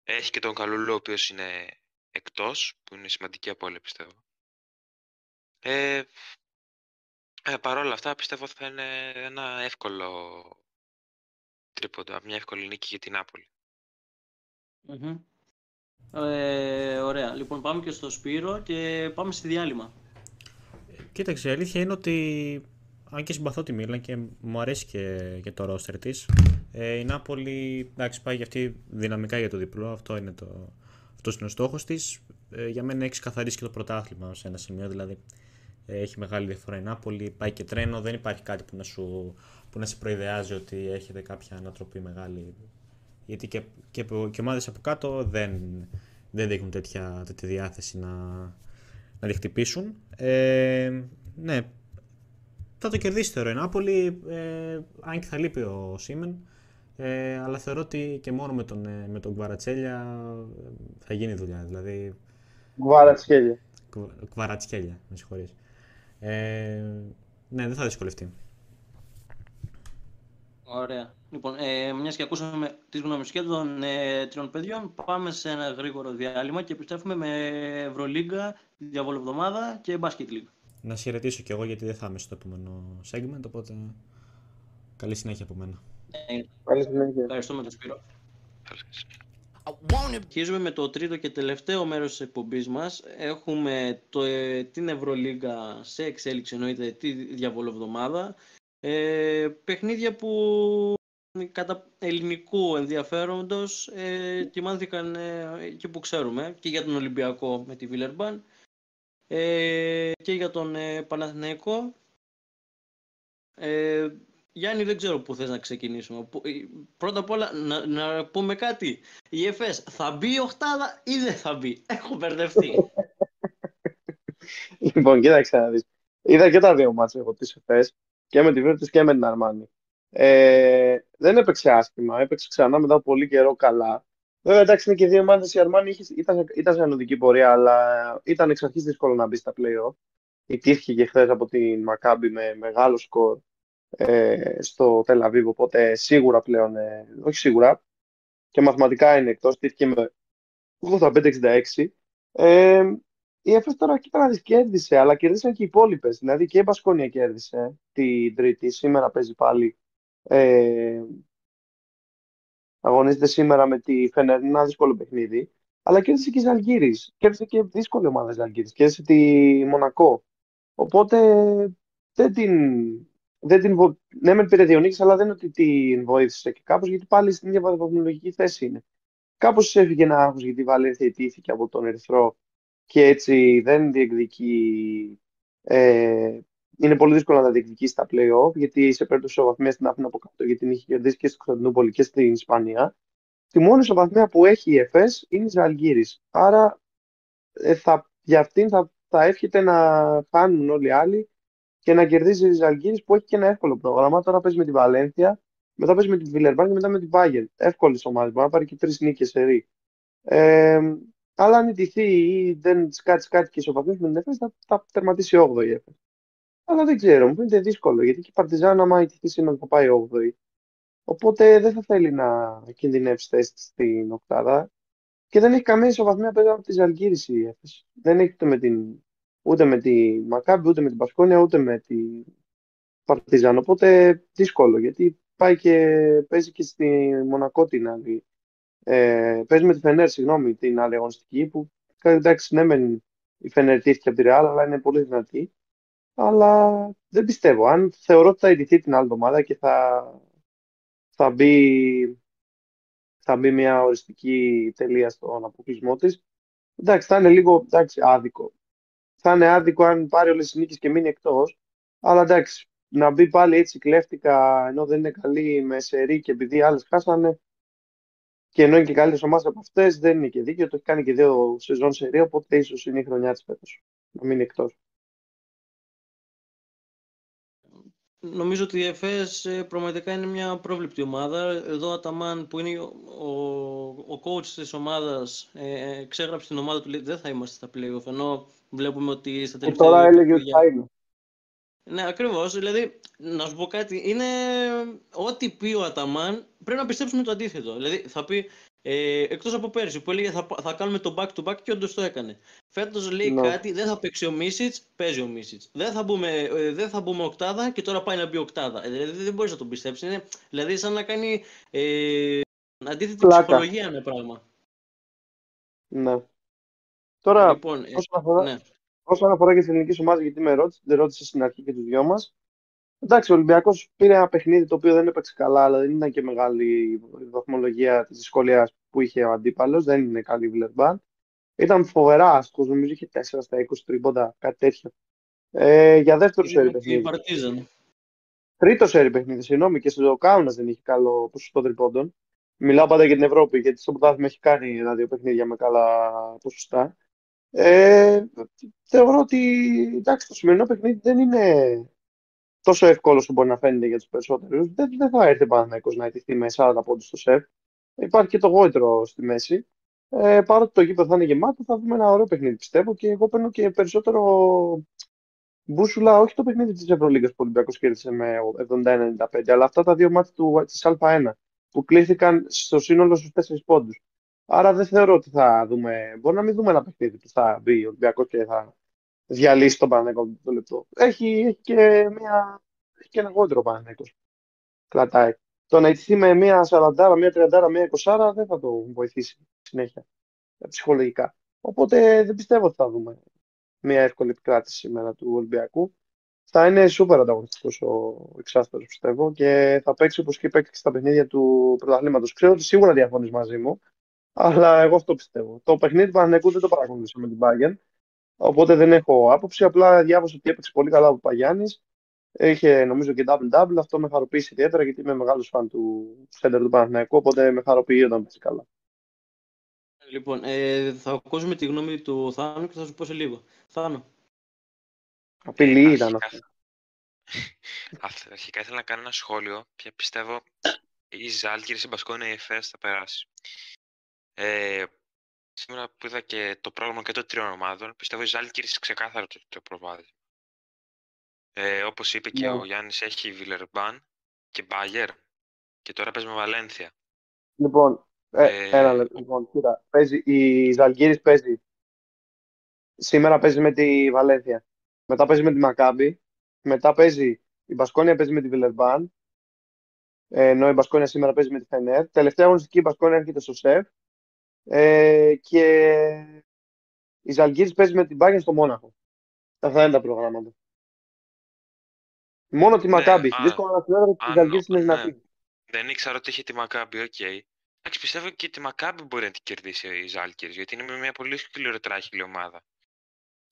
Έχει και τον Καλουλού, ο οποίος είναι εκτός, που είναι σημαντική απώλεια πιστεύω. Ε, ε, Παρ' όλα αυτά πιστεύω θα είναι ένα εύκολο τρίποντα, μια εύκολη νίκη για την ναπολη Ε, ωραία. Λοιπόν, πάμε και στο Σπύρο και πάμε στη διάλειμμα. Κοίταξε, η αλήθεια είναι ότι αν και συμπαθώ τη Μίλαν και μου αρέσει και, και το ρόστερ της, ε, η Νάπολη εντάξει, πάει για αυτή δυναμικά για το διπλό. Αυτό είναι, το, αυτός είναι ο στόχος της. Ε, για μένα έχει καθαρίσει και το πρωτάθλημα σε ένα σημείο. Δηλαδή, έχει μεγάλη διαφορά η Νάπολη, πάει και τρένο, δεν υπάρχει κάτι που να, σου, που να σε προειδεάζει ότι έχετε κάποια ανατροπή μεγάλη. Γιατί και, και, και ομάδες από κάτω δεν, δεν δείχνουν τέτοια, τέτοια διάθεση να, να διχτυπήσουν. Ε, ναι, θα το κερδίσει θεωρώ η Νάπολη, ε, αν και θα λείπει ο Σίμεν. Ε, αλλά θεωρώ ότι και μόνο με τον, ε, με τον Κβαρατσέλια θα γίνει δουλειά. Δηλαδή... Κβαρατσέλια. Κβαρατσέλια, με συγχωρείς. Ε, ναι, δεν θα δυσκολευτεί. Ωραία. Λοιπόν, ε, μιας και ακούσαμε τις γνώμες και των ε, τριών παιδιών, πάμε σε ένα γρήγορο διάλειμμα και επιστρέφουμε με Ευρωλίγκα, Διαβολοβδομάδα και Basket League. Να σε χαιρετήσω κι εγώ γιατί δεν θα είμαι στο επόμενο segment, οπότε καλή συνέχεια από μένα. Ε, καλή συνέχεια. Ευχαριστούμε τον Σπύρο. Αρχίζουμε με το τρίτο και τελευταίο μέρος της εκπομπής μας. Έχουμε το, ε, την Ευρωλίγκα σε εξέλιξη, εννοείται τη διαβολοβδομάδα. Ε, παιχνίδια που κατά ελληνικού ενδιαφέροντος ε, κοιμάνθηκαν ε, και που ξέρουμε και για τον Ολυμπιακό με τη Βίλερμπαν ε, και για τον ε, Παναθηναϊκό. Ε, Γιάννη, δεν ξέρω πού θες να ξεκινήσουμε. Ε, πρώτα απ' όλα, να, να πούμε κάτι. Η ΕΦΕΣ θα μπει η οχτάδα ή δεν θα μπει; Έχω μπερδευτεί. λοιπόν, κοίταξε να δεις. Είδα και τα δύο μάτια από τις ΕΦΕΣ και με τη Βίρτους και με την Αρμάνη. Ε, δεν έπαιξε άσχημα, έπαιξε ξανά μετά από πολύ καιρό καλά. Βέβαια, εντάξει, είναι και δύο ομάδε. Η Αρμάνι ήταν, ήταν σε ανωδική πορεία, αλλά ήταν εξ αρχής δύσκολο να μπει στα playoff. Ιτήθηκε και χθες από την Μακάμπη με μεγάλο σκορ ε, στο Τελαβίβ, οπότε σίγουρα πλέον, ε, όχι σίγουρα, και μαθηματικά είναι εκτός, τύχηκε με 85-66. Ε, η ΕΦΕΣ τώρα εκεί πέρα κέρδισε, αλλά κέρδισαν και οι υπόλοιπες. Δηλαδή και η Μπασκόνια κέρδισε την Τρίτη, σήμερα παίζει πάλι. Ε, αγωνίζεται σήμερα με τη Φενέρ, ένα δύσκολο παιχνίδι. Αλλά κέρδισε και η Ζαλγίρης. Κέρδισε και δύσκολη ομάδα η Ζαλγίρης. Κέρδισε τη Μονακό. Οπότε δεν την, δεν την βο... Ναι, με πήρε Διονύκης, αλλά δεν είναι ότι την βοήθησε και κάπως, γιατί πάλι στην ίδια βαθμολογική θέση είναι. Κάπως έφυγε ένα άγχος γιατί η Βαλένθια ιτήθηκε από τον Ερυθρό και έτσι δεν διεκδικεί. Ε, είναι πολύ δύσκολο να τα διεκδικήσει στα play-off, γιατί σε περίπτωση ισοβαθμία την άφηνε από κάτω, γιατί την είχε κερδίσει και στην Κωνσταντινούπολη και στην Ισπανία. Τη μόνη ισοβαθμία που έχει η ΕΦΕΣ είναι η Ζαλγίρης. Άρα ε, θα, για αυτήν θα, θα εύχεται να χάνουν όλοι οι άλλοι και να κερδίζει η Ζαλγκύρη που έχει και ένα εύκολο πρόγραμμα. Τώρα παίζει με τη Βαλένθια, μετά παίζει με τη Βιλερμπάν και μετά με την Πάγεν. Εύκολη ομάδες. Μπορεί να πάρει και τρεις νίκες σε ρί. Ε, αλλά αν ιτηθεί ή δεν κάτσει κάτι και ισοπαθμίσει με την ΕΦΕΣ, θα, θα τερματίσει 8η ΕΦΕΣ. Αλλά δεν ξέρω, μου φαίνεται δύσκολο γιατί και η Παρτιζάν, άμα ιτηθεί σήμερα, θα πάει 8η. Οπότε δεν θα θέλει να κινδυνεύσει θέση στην Οκτάδα. Και δεν έχει καμία ισοβαθμία πέρα από τη Ζαλγκύρη η ΕΦΕΣ. Δεν έχει ούτε με την ούτε με τη Μακάμπη, ούτε με την Πασκόνια, ούτε με τη Παρτιζάν. Οπότε δύσκολο, γιατί πάει και παίζει και στη Μονακό την άλλη. Ε, παίζει με τη Φενέρ, συγγνώμη, την άλλη αγωνιστική, που εντάξει, ναι, μεν η Φενέρ τύχηκε από τη Ρεάλ, αλλά είναι πολύ δυνατή. Αλλά δεν πιστεύω. Αν θεωρώ ότι θα ειδηθεί την άλλη εβδομάδα και θα, θα, μπει, θα μπει μια οριστική τελεία στον αποκλεισμό της, εντάξει, θα είναι λίγο εντάξει, άδικο θα είναι άδικο αν πάρει όλες τις νίκες και μείνει εκτός. Αλλά εντάξει, να μπει πάλι έτσι κλέφτηκα ενώ δεν είναι καλή με σερή και επειδή άλλες χάσανε και ενώ είναι και καλύτερες ομάδες από αυτές, δεν είναι και δίκαιο. Το έχει κάνει και δύο σεζόν σερή, οπότε ίσως είναι η χρονιά της φέτος να μείνει εκτός. Νομίζω ότι η ΕΦΕΣ ε, πραγματικά είναι μια πρόβλεπτη ομάδα. Εδώ ο Αταμάν που είναι ο, ο coach της ομάδας ε, ε, ξέγραψε την ομάδα του λέει δεν θα είμαστε στα playoff ενώ βλέπουμε ότι στα τελευταία... Και τώρα έλεγε ότι θα είναι. Ναι, ακριβώς. Δηλαδή, να σου πω κάτι, είναι ό,τι πει ο Αταμάν πρέπει να πιστέψουμε το αντίθετο. Δηλαδή, θα πει ε, Εκτός από πέρσι που έλεγε θα, θα κάνουμε το back to back και όντως το έκανε. Φέτος λέει ναι. κάτι, δεν θα παίξει ο Μίσιτς, παίζει ο Μίσιτς. Δεν, θα μπούμε, ε, δεν θα μπούμε οκτάδα και τώρα πάει να μπει οκτάδα. Ε, δηλαδή δεν μπορείς να τον πιστέψεις. Είναι, δηλαδή σαν να κάνει ε, αντίθετη Πλάκα. ψυχολογία ένα πράγμα. Ναι. Τώρα, λοιπόν, ε, όσον, αφορά, ναι. όσον αφορά και τις ελληνικές ομάδες, γιατί με ρώτησε, δεν ρώτησε στην αρχή και τους δυο μας. Εντάξει, ο Ολυμπιακός πήρε ένα παιχνίδι το οποίο δεν έπαιξε καλά, αλλά δεν ήταν και μεγάλη η βαθμολογία της δυσκολίας που είχε ο αντίπαλος. Δεν είναι καλή η Βιλερμπάν. Ήταν φοβερά άστοχο, νομίζω είχε 4 στα 20 τρίποντα, κάτι τέτοιο. Ε, για δεύτερο σερί παιχνίδι. Τρίτο σερί παιχνίδι, συγγνώμη, και στο Κάουνας δεν είχε καλό ποσοστό τριπώντων. Μιλάω πάντα για την Ευρώπη, γιατί στο πρωτάθλημα έχει κάνει ένα-δύο παιχνίδια με καλά ποσοστά. Ε, θεωρώ ότι εντάξει, το σημερινό παιχνίδι δεν είναι τόσο εύκολο όσο μπορεί να φαίνεται για τους περισσότερους. Δεν, δεν θα έρθει ο να ετηθεί με 40 πόντους στο σεφ. Υπάρχει και το γόητρο στη μέση. Ε, παρότι το γήπεδο θα είναι γεμάτο, θα δούμε ένα ωραίο παιχνίδι πιστεύω και εγώ παίρνω και περισσότερο μπούσουλα, όχι το παιχνίδι της Ευρωλίγα που ο Ολυμπιακός κέρδισε με 71-95, αλλά αυτά τα δύο μάτια της Α1 που κλείθηκαν στο σύνολο στους 4 πόντους. Άρα δεν θεωρώ ότι θα δούμε. Μπορεί να μην δούμε ένα παιχνίδι που θα μπει ο Ολυμπιακός και θα διαλύσει τον Παναγενικό το λεπτό. Έχει, έχει, και, μια, έχει και ένα γόντρο Παναγενικό. Κρατάει. Το να ιτηθεί με μια 40, μια 30, μια 20 δεν θα το βοηθήσει συνέχεια ψυχολογικά. Οπότε δεν πιστεύω ότι θα δούμε μια εύκολη επικράτηση σήμερα του Ολυμπιακού. Θα είναι σούπερ ανταγωνιστικός ο εξάστερο, πιστεύω, και θα παίξει όπως και παίξει στα παιχνίδια του πρωταθλήματος. Ξέρω ότι σίγουρα διαφωνείς μαζί μου, αλλά εγώ αυτό πιστεύω. Το παιχνίδι του Παναγενικού δεν το παρακολούθησα με την Bayern. Οπότε δεν έχω άποψη. Απλά διάβασα ότι έπαιξε πολύ καλά ο Παγιάννης. Είχε νομίζω και double-double. Αυτό με χαροποίησε ιδιαίτερα γιατί είμαι μεγάλος φαν του center του Παναθηναϊκού. Οπότε με χαροποιεί όταν παίζει καλά. Λοιπόν, ε, θα ακούσουμε τη γνώμη του Θάνου και θα σου πω σε λίγο. Θάνο. Απειλή ήταν αυτό. Αρχικά ήθελα να κάνω ένα σχόλιο και πιστεύω η Ζάλγκη η Μπασκόνια η ΕΦΕΣ θα περάσει. Ε, σήμερα που είδα και το πρόγραμμα και των τριών ομάδων, πιστεύω η Ζάλγκυρης ξεκάθαρα το, το προβάδι. Ε, όπως είπε και Ναι. ο Γιάννης, έχει Βιλερμπάν και Μπάγερ και τώρα παίζει με Βαλένθια. Λοιπόν, ε, Ε, ένα λεπτό. Λοιπόν, κοίτα, παίζει, η Ζαλγκύρης παίζει. Σήμερα παίζει με τη Βαλένθια. Μετά παίζει με τη Μακάμπη. Μετά παίζει η Μπασκόνια παίζει με τη Βιλερμπάν. Ε, ενώ η Μπασκόνια σήμερα παίζει με τη Φενέρ. Τελευταία αγωνιστική η Μπασκόνια έρχεται στο ΣΕΦ. Ε, και η Ζαλγκίρις παίζει με την Μπάγερν στο Μόναχο. Αυτά είναι τα προγράμματα. Μόνο τη Ναι, Μακάμπι. έχει. α, Δύσκολο να θεωρώ ότι η αν- Ζαλγκίρις είναι ναι. δυνατή. Δεν ήξερα ότι είχε τη Μακάμπη, οκ. Εντάξει, πιστεύω και τη Μακάμπι μπορεί να την κερδίσει η Ζαλγκίρις, γιατί είναι μια πολύ σκληροτράχηλη ομάδα.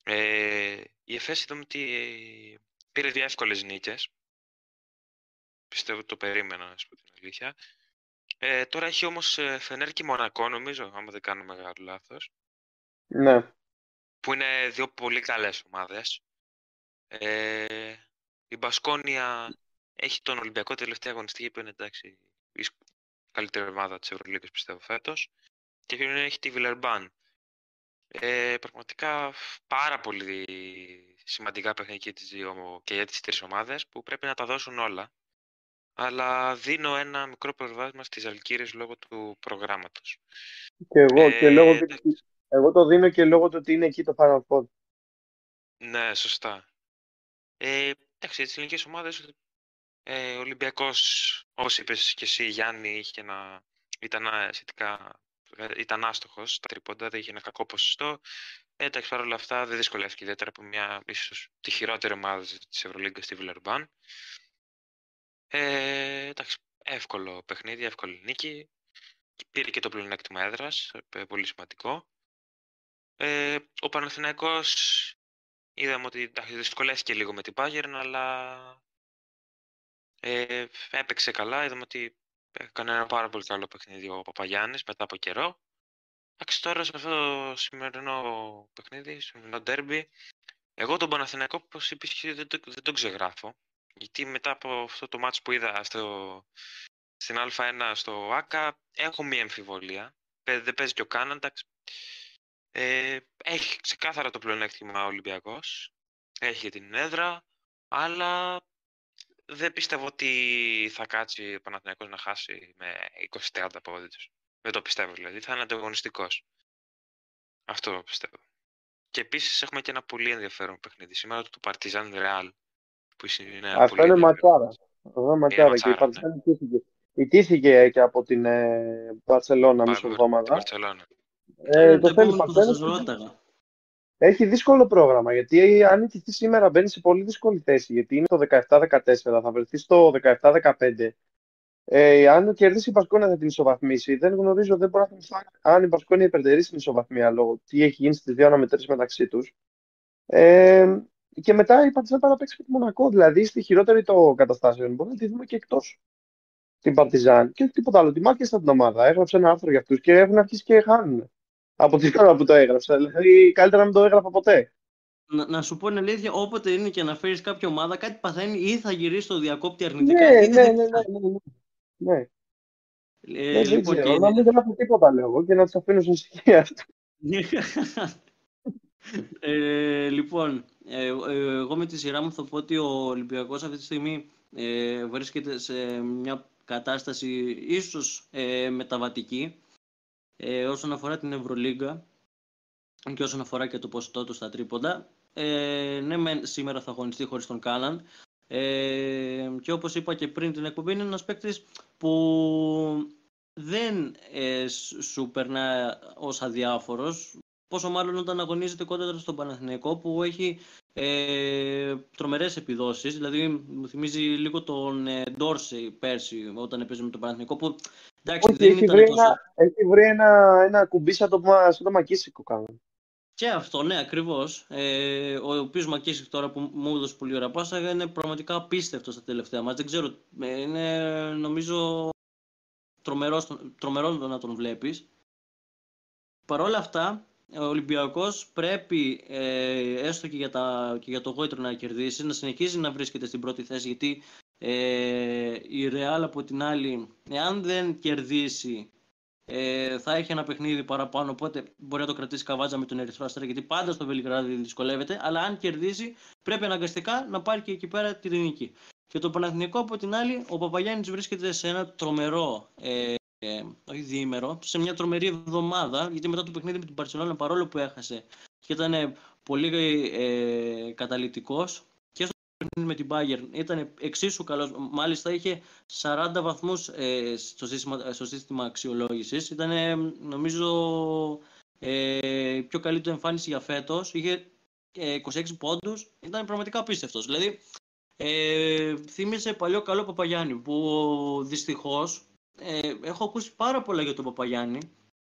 Ε, η Εφές είδαμε ότι ε, πήρε δύο εύκολες νίκες. Πιστεύω ότι το περίμενα, να σου πω την αλήθεια. Ε, τώρα έχει όμως ε, Φενέρ και Μονακό, νομίζω, άμα δεν κάνω μεγάλο λάθος, Ναι. που είναι δύο πολύ καλές ομάδες. Ε, η Μπασκόνια έχει τον Ολυμπιακό τελευταία αγωνιστική που είναι εντάξει η σκ- καλύτερη ομάδα της Ευρωλίγκας πιστεύω φέτος και ποιον έχει τη Βιλερμπάν. Ε, πραγματικά πάρα πολύ σημαντικά παιχνίδια και, τις δύο, και για τις τρεις ομάδες που πρέπει να τα δώσουν όλα. Αλλά δίνω ένα μικρό προβάδισμα στις Αλκύρες λόγω του προγράμματος. Και εγώ, και Ε, λόγω του εντάξει. ότι- εγώ το δίνω και λόγω του ότι είναι εκεί το Final Four. Ναι, σωστά. Ε, εντάξει, τις ελληνικές ομάδες, ε, ο Ολυμπιακός, όπως είπες και εσύ Γιάννη, είχε ένα, ήταν α, σχετικά, ε, ήταν άστοχος στα τρίποντα, δεν είχε ένα κακό ποσοστό. Ε, εντάξει, παρόλα αυτά δεν δυσκολεύτηκε ιδιαίτερα από μια ίσως τη χειρότερη ομάδα της Ευρωλίγκας, τη Βιλερμπάν. Ε, εντάξει, εύκολο παιχνίδι, εύκολη νίκη. Και Πήρε και το πλεονέκτημα έδρας, ε, πολύ σημαντικό. Ε, ο Παναθηναϊκός είδαμε ότι εντάξει, δυσκολεύτηκε λίγο με την Bayern, αλλά ε, έπαιξε καλά. Είδαμε ότι έκανε ένα πάρα πολύ καλό παιχνίδι ο Παπαγιάννης μετά από καιρό. Εντάξει, τώρα σε αυτό το σημερινό παιχνίδι, στο σημερινό ντέρμπι, εγώ τον Παναθηναϊκό, όπως είπες, και εσύ, δεν, το, δεν τον ξεγράφω. Γιατί μετά από αυτό το μάτς που είδα στο, στην Α1 στο ΆΚΑ, έχω μία αμφιβολία. Παι- Δεν παίζει και ο Κάνανταξ. Ε, έχει ξεκάθαρα το πλεονέκτημα ο Ολυμπιακός. Έχει και την έδρα, αλλά δεν πιστεύω ότι θα κάτσει ο Παναθηναϊκός να χάσει με 20-30 πόντους. Δεν το πιστεύω δηλαδή. Θα είναι ανταγωνιστικός. Αυτό πιστεύω. Και επίσης έχουμε και ένα πολύ ενδιαφέρον παιχνίδι. Σήμερα το Partizan Real. Που είναι ένα Αυτό πολύ είναι ενδιαφέρον. ματσάρα. Αυτό είναι ματσάρα. Και η ματσάρα, Παρτιζάν ιτήθηκε. Ιτήθηκε και από την ε, Μπαρσελόνα μισό Την εβδομάδα. Barcelona. Ε, Είναι το το θέλεις επόμενο που θα σας Παρτιζάν. ρώταγα. Έχει δύσκολο πρόγραμμα γιατί αν ιτηθεί σήμερα μπαίνει σε πολύ δύσκολη θέση. Γιατί είναι το 17-14, θα βρεθείς στο 17-15. Ε, αν κερδίσει η Μπασκόνια θα την ισοβαθμίσει. Δεν γνωρίζω, δεν μπορώ να θυμηθώ αν η Μπασκόνια υπερτερεί στην ισοβαθμία λόγω τι έχει γίνει στις δύο αναμετρήσεις μεταξύ τους. Ε, και μετά η Παρτιζάν πάει να παίξει με τη Μονακό. Δηλαδή στη χειρότερη των καταστάσεων μπορεί να τη δούμε και εκτός την Παρτιζάν. Και τίποτα άλλο. Τη μάχεστα την ομάδα. Έγραψε ένα άρθρο για αυτούς και έχουν αρχίσει και χάνουν. Από την ώρα που το έγραψα. Δηλαδή καλύτερα να μην το έγραφα ποτέ. Να, να σου πω την αλήθεια, όποτε είναι και να φέρεις κάποια ομάδα, κάτι παθαίνει ή θα γυρίσει το διακόπτη αρνητικά. Ναι, ή ναι, δεν ναι, θα. ναι, ναι, ναι. ναι. Ε, Ναι, δεν λοιπόν, ξέρω, και- να μην γράφω τίποτα λέω εγώ και να τους αφήνω στην ησυχία. ε, λοιπόν, ε, ε, εγώ με τη σειρά μου θα πω ότι ο Ολυμπιακός αυτή τη στιγμή ε, βρίσκεται σε μια κατάσταση ίσως ε, μεταβατική ε, όσον αφορά την Ευρωλίγκα και όσον αφορά και το ποσοστό του στα τρίποντα. Ε, ναι, μεν σήμερα θα αγωνιστεί χωρίς τον Κάναν. Ε, και όπως είπα και πριν την εκπομπή, είναι ένας παίκτης που δεν ε, σ- σου περνά ως αδιάφορος. Πόσο μάλλον όταν αγωνίζεται κόντρα στον Παναθηναϊκό που έχει ε, τρομερές επιδόσεις. Δηλαδή μου θυμίζει λίγο τον ε, Ντόρσεϊ πέρσι όταν έπαιζε με τον Παναθηναϊκό που εντάξει Όχι, δεν έχει ήταν βρει, τόσο... ένα, έχει βρει ένα, ένα κουμπί σαν το, μα- σαν το μακίσικο κάνω. Και αυτό, ναι, ακριβώς. Ε, ο οποίος Μακίσικ τώρα που μου έδωσε πολύ ωραία πάσα είναι πραγματικά απίστευτο στα τελευταία μα. Δεν ξέρω, ε, είναι νομίζω τρομερός, τρομερό να τον βλέπεις. Παρ' όλα αυτά, ο Ολυμπιακός πρέπει ε, έστω και για, τα, και για το γόητρο να κερδίσει, να συνεχίζει να βρίσκεται στην πρώτη θέση γιατί ε, η Real από την άλλη, εάν δεν κερδίσει ε, θα έχει ένα παιχνίδι παραπάνω, οπότε μπορεί να το κρατήσει καβάτζα με τον Ερυθρό Αστέρα, γιατί πάντα στο Βελιγράδι δυσκολεύεται. Αλλά αν κερδίσει, πρέπει αναγκαστικά να πάρει και εκεί πέρα τη νίκη. Και το Παναθηνικό από την άλλη, ο Παπαγιάννης βρίσκεται σε ένα τρομερό, ε, ε, όχι διήμερο, σε μια τρομερή εβδομάδα, γιατί μετά το παιχνίδι με την Παρσελόνα, παρόλο που έχασε και ήταν πολύ ε, καταλητικός, με την Bayern ήταν εξίσου καλός. Μάλιστα είχε 40 βαθμούς ε, στο, σύστημα, στο σύστημα αξιολόγησης. Ήταν νομίζω ε, πιο καλή του εμφάνιση για φέτος. Είχε 26 ε, πόντους. Ήταν πραγματικά απίστευτος. Δηλαδή ε, θύμισε παλιό καλό Παπαγιάννη που δυστυχώς ε, έχω ακούσει πάρα πολλά για τον Παπαγιάννη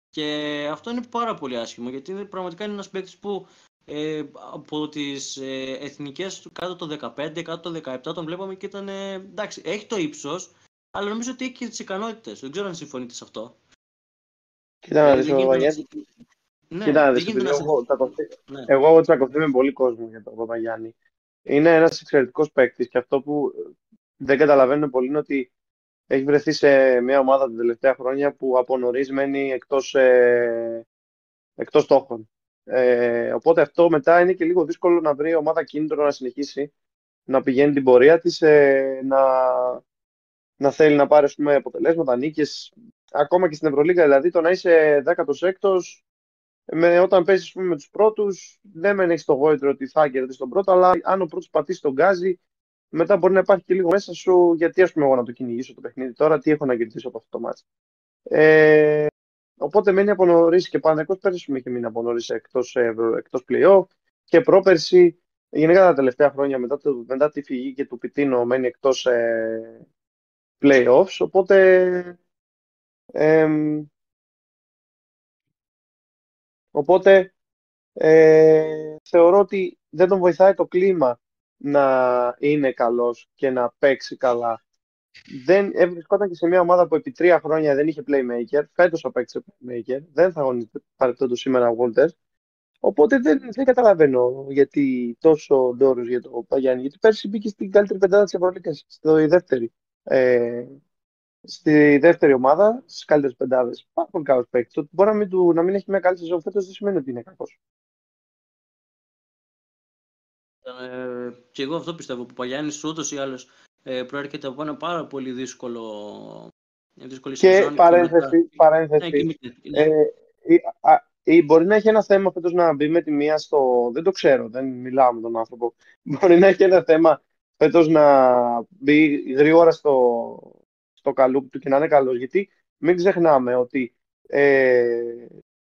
και αυτό είναι πάρα πολύ άσχημο γιατί είναι, πραγματικά είναι ένας παίκτης που ε, από τις ε, εθνικές κάτω το 15, κάτω το 17 τον βλέπαμε και ήταν, ε, εντάξει, έχει το ύψος, αλλά νομίζω ότι έχει και τις ικανότητες. Δεν ξέρω αν συμφωνείτε σε αυτό. Κοίτα να δεις, Παπαγιάννη. Ναι, Κοίτα να δεις, εγώ, ναι. εγώ έχω τσακωθεί με πολύ κόσμο για τον Παπαγιάννη. Είναι ένας εξαιρετικός παίκτης και αυτό που δεν καταλαβαίνουν πολύ είναι ότι έχει βρεθεί σε μια ομάδα τα τελευταία χρόνια που από νωρίς μένει εκτός, ε, εκτός στόχων. Ε, οπότε αυτό μετά είναι και λίγο δύσκολο να βρει ομάδα κίνητρο να συνεχίσει να πηγαίνει την πορεία της, ε, να, να θέλει να πάρει πούμε, αποτελέσματα, νίκες, ακόμα και στην Ευρωλίγα δηλαδή το να είσαι 16ο με, όταν παίζει με τους πρώτους, δεν με έχεις το γόητρο ότι θα κερδίσεις τον πρώτο, αλλά αν ο πρώτος πατήσει τον γκάζι, μετά μπορεί να υπάρχει και λίγο μέσα σου γιατί ας πούμε εγώ να το κυνηγήσω το παιχνίδι τώρα, τι έχω να κερδίσω από αυτό το μάτι. Ε, Οπότε μένει από νωρίς και πανεκώ πέρσι μου είχε μείνει από νωρίς εκτός εκτός playoff και πρόπερση. Γενικά τα τελευταία χρόνια μετά, το, μετά τη φυγή και του Πιτίνο μένει εκτός ε, playoffs. Οπότε. οπότε ε, θεωρώ ότι δεν τον βοηθάει το κλίμα να είναι καλός και να παίξει καλά δεν βρισκόταν και σε μια ομάδα που επί τρία χρόνια δεν είχε playmaker. Φέτος απέκτησε playmaker. Δεν θα αγωνίζεται παρεπτόντω σήμερα ο Walters. Οπότε δεν, δεν καταλαβαίνω γιατί τόσο ντόρος για το Παγιάννη. Γιατί πέρσι μπήκε στην καλύτερη πεντάδα της Ευρωλίκας, στη δεύτερη. Ε, στη δεύτερη ομάδα, στις καλύτερες πεντάδες. Πάρα πολύ καλός παίκτης. Το μπορεί να μην, του, να μην έχει μια καλή σεζόν φέτος δεν σημαίνει ότι είναι κακός. Ε, και εγώ αυτό πιστεύω που ο Παγιάννης ούτως ή άλλως ε, προέρχεται από ένα πάρα πολύ δύσκολο δύσκολη και παρένθεση, παρένθεση ναι, ε, ή, μπορεί να έχει ένα θέμα φέτος να μπει με τη μία στο... Δεν το ξέρω, δεν μιλάω με τον άνθρωπο. Μπορεί να έχει ένα θέμα φέτος να μπει γρήγορα στο, στο καλούπι του και να είναι καλός. Γιατί μην ξεχνάμε ότι ε,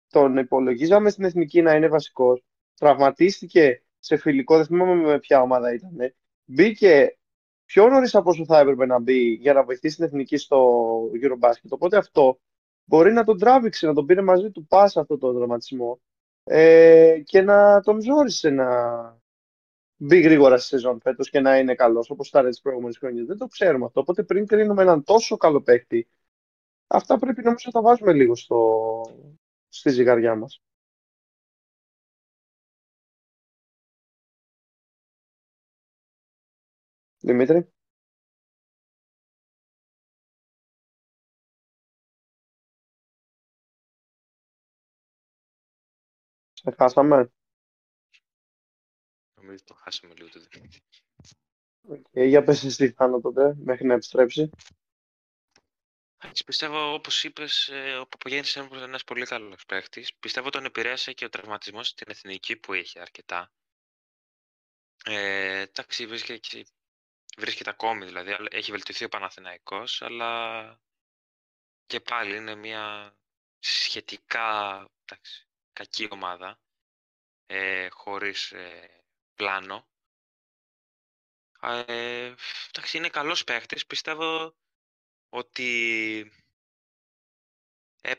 τον υπολογίζαμε στην εθνική να είναι βασικός. Τραυματίστηκε σε φιλικό, δεν θυμάμαι με ποια ομάδα ήταν. Μπήκε πιο νωρίς από όσο θα έπρεπε να μπει για να βοηθήσει την εθνική στο Eurobasket. Οπότε αυτό μπορεί να τον τράβηξε, να τον πήρε μαζί του πάσα αυτό το δραματισμό ε, και να τον ζόρισε να μπει γρήγορα στη σεζόν φέτος και να είναι καλός όπως ήταν τι προηγούμενες χρόνια. Δεν το ξέρουμε αυτό. Οπότε πριν κρίνουμε έναν τόσο καλό παίκτη, αυτά πρέπει νομίζω να τα βάζουμε λίγο στο, στη ζυγαριά μας. Δημήτρη. Σε χάσαμε. Νομίζω το χάσαμε λίγο το Δημήτρη. Okay, για πες εσύ Θάνο τότε, μέχρι να επιστρέψει. Έτσι, πιστεύω, όπως είπες, ε, ο Παπαγέννης είναι ένας πολύ καλός παίχτης. Πιστεύω τον επηρέασε και ο τραυματισμός στην εθνική που είχε αρκετά. Ε, εντάξει, βρίσκεται βρίσκεται ακόμη δηλαδή, έχει βελτιωθεί ο Παναθηναϊκός, αλλά και πάλι είναι μια σχετικά εντάξει, κακή ομάδα, ε, χωρίς ε, πλάνο. Ε, εντάξει, είναι καλός παίχτης, πιστεύω ότι ε,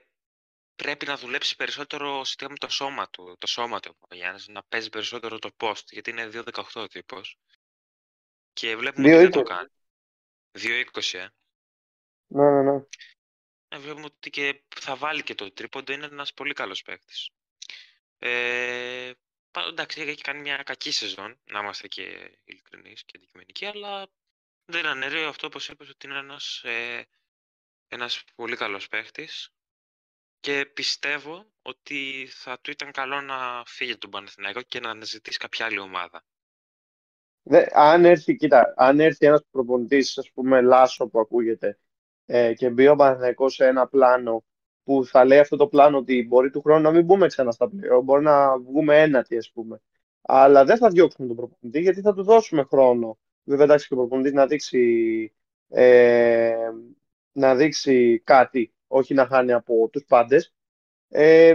πρέπει να δουλέψει περισσότερο σχετικά με το σώμα του, το σώμα του ο Γιάννης, να παίζει περισσότερο το post, γιατί είναι 2-18 ο τύπος. Και βλέπουμε ότι δεν το κάνει. 2-20, ε. Ναι, ναι, ναι. Ε, βλέπουμε ότι και θα βάλει και το τρίποντο, είναι ένας πολύ καλός παίκτης. Ε, εντάξει, έχει κάνει μια κακή σεζόν, να είμαστε και ειλικρινείς και αντικειμενικοί, αλλά δεν αναιρεί αυτό, όπως είπες, ότι είναι ένας, ε, ένας πολύ καλός παίκτης. και πιστεύω ότι θα του ήταν καλό να φύγει τον Παναθηναϊκό και να αναζητήσει κάποια άλλη ομάδα. Δε, αν έρθει, κοίτα, αν έρθει ένας προπονητής, ας πούμε, Λάσο που ακούγεται, ε, και μπει ο Παναθηναϊκός σε ένα πλάνο που θα λέει αυτό το πλάνο ότι μπορεί του χρόνου να μην μπούμε ξανά στα πλέον, μπορεί να βγούμε ένατη, ας πούμε. Αλλά δεν θα διώξουμε τον προπονητή γιατί θα του δώσουμε χρόνο. Βέβαια, εντάξει, και ο προπονητής να δείξει, ε, να δείξει κάτι, όχι να χάνει από τους πάντες. Ε,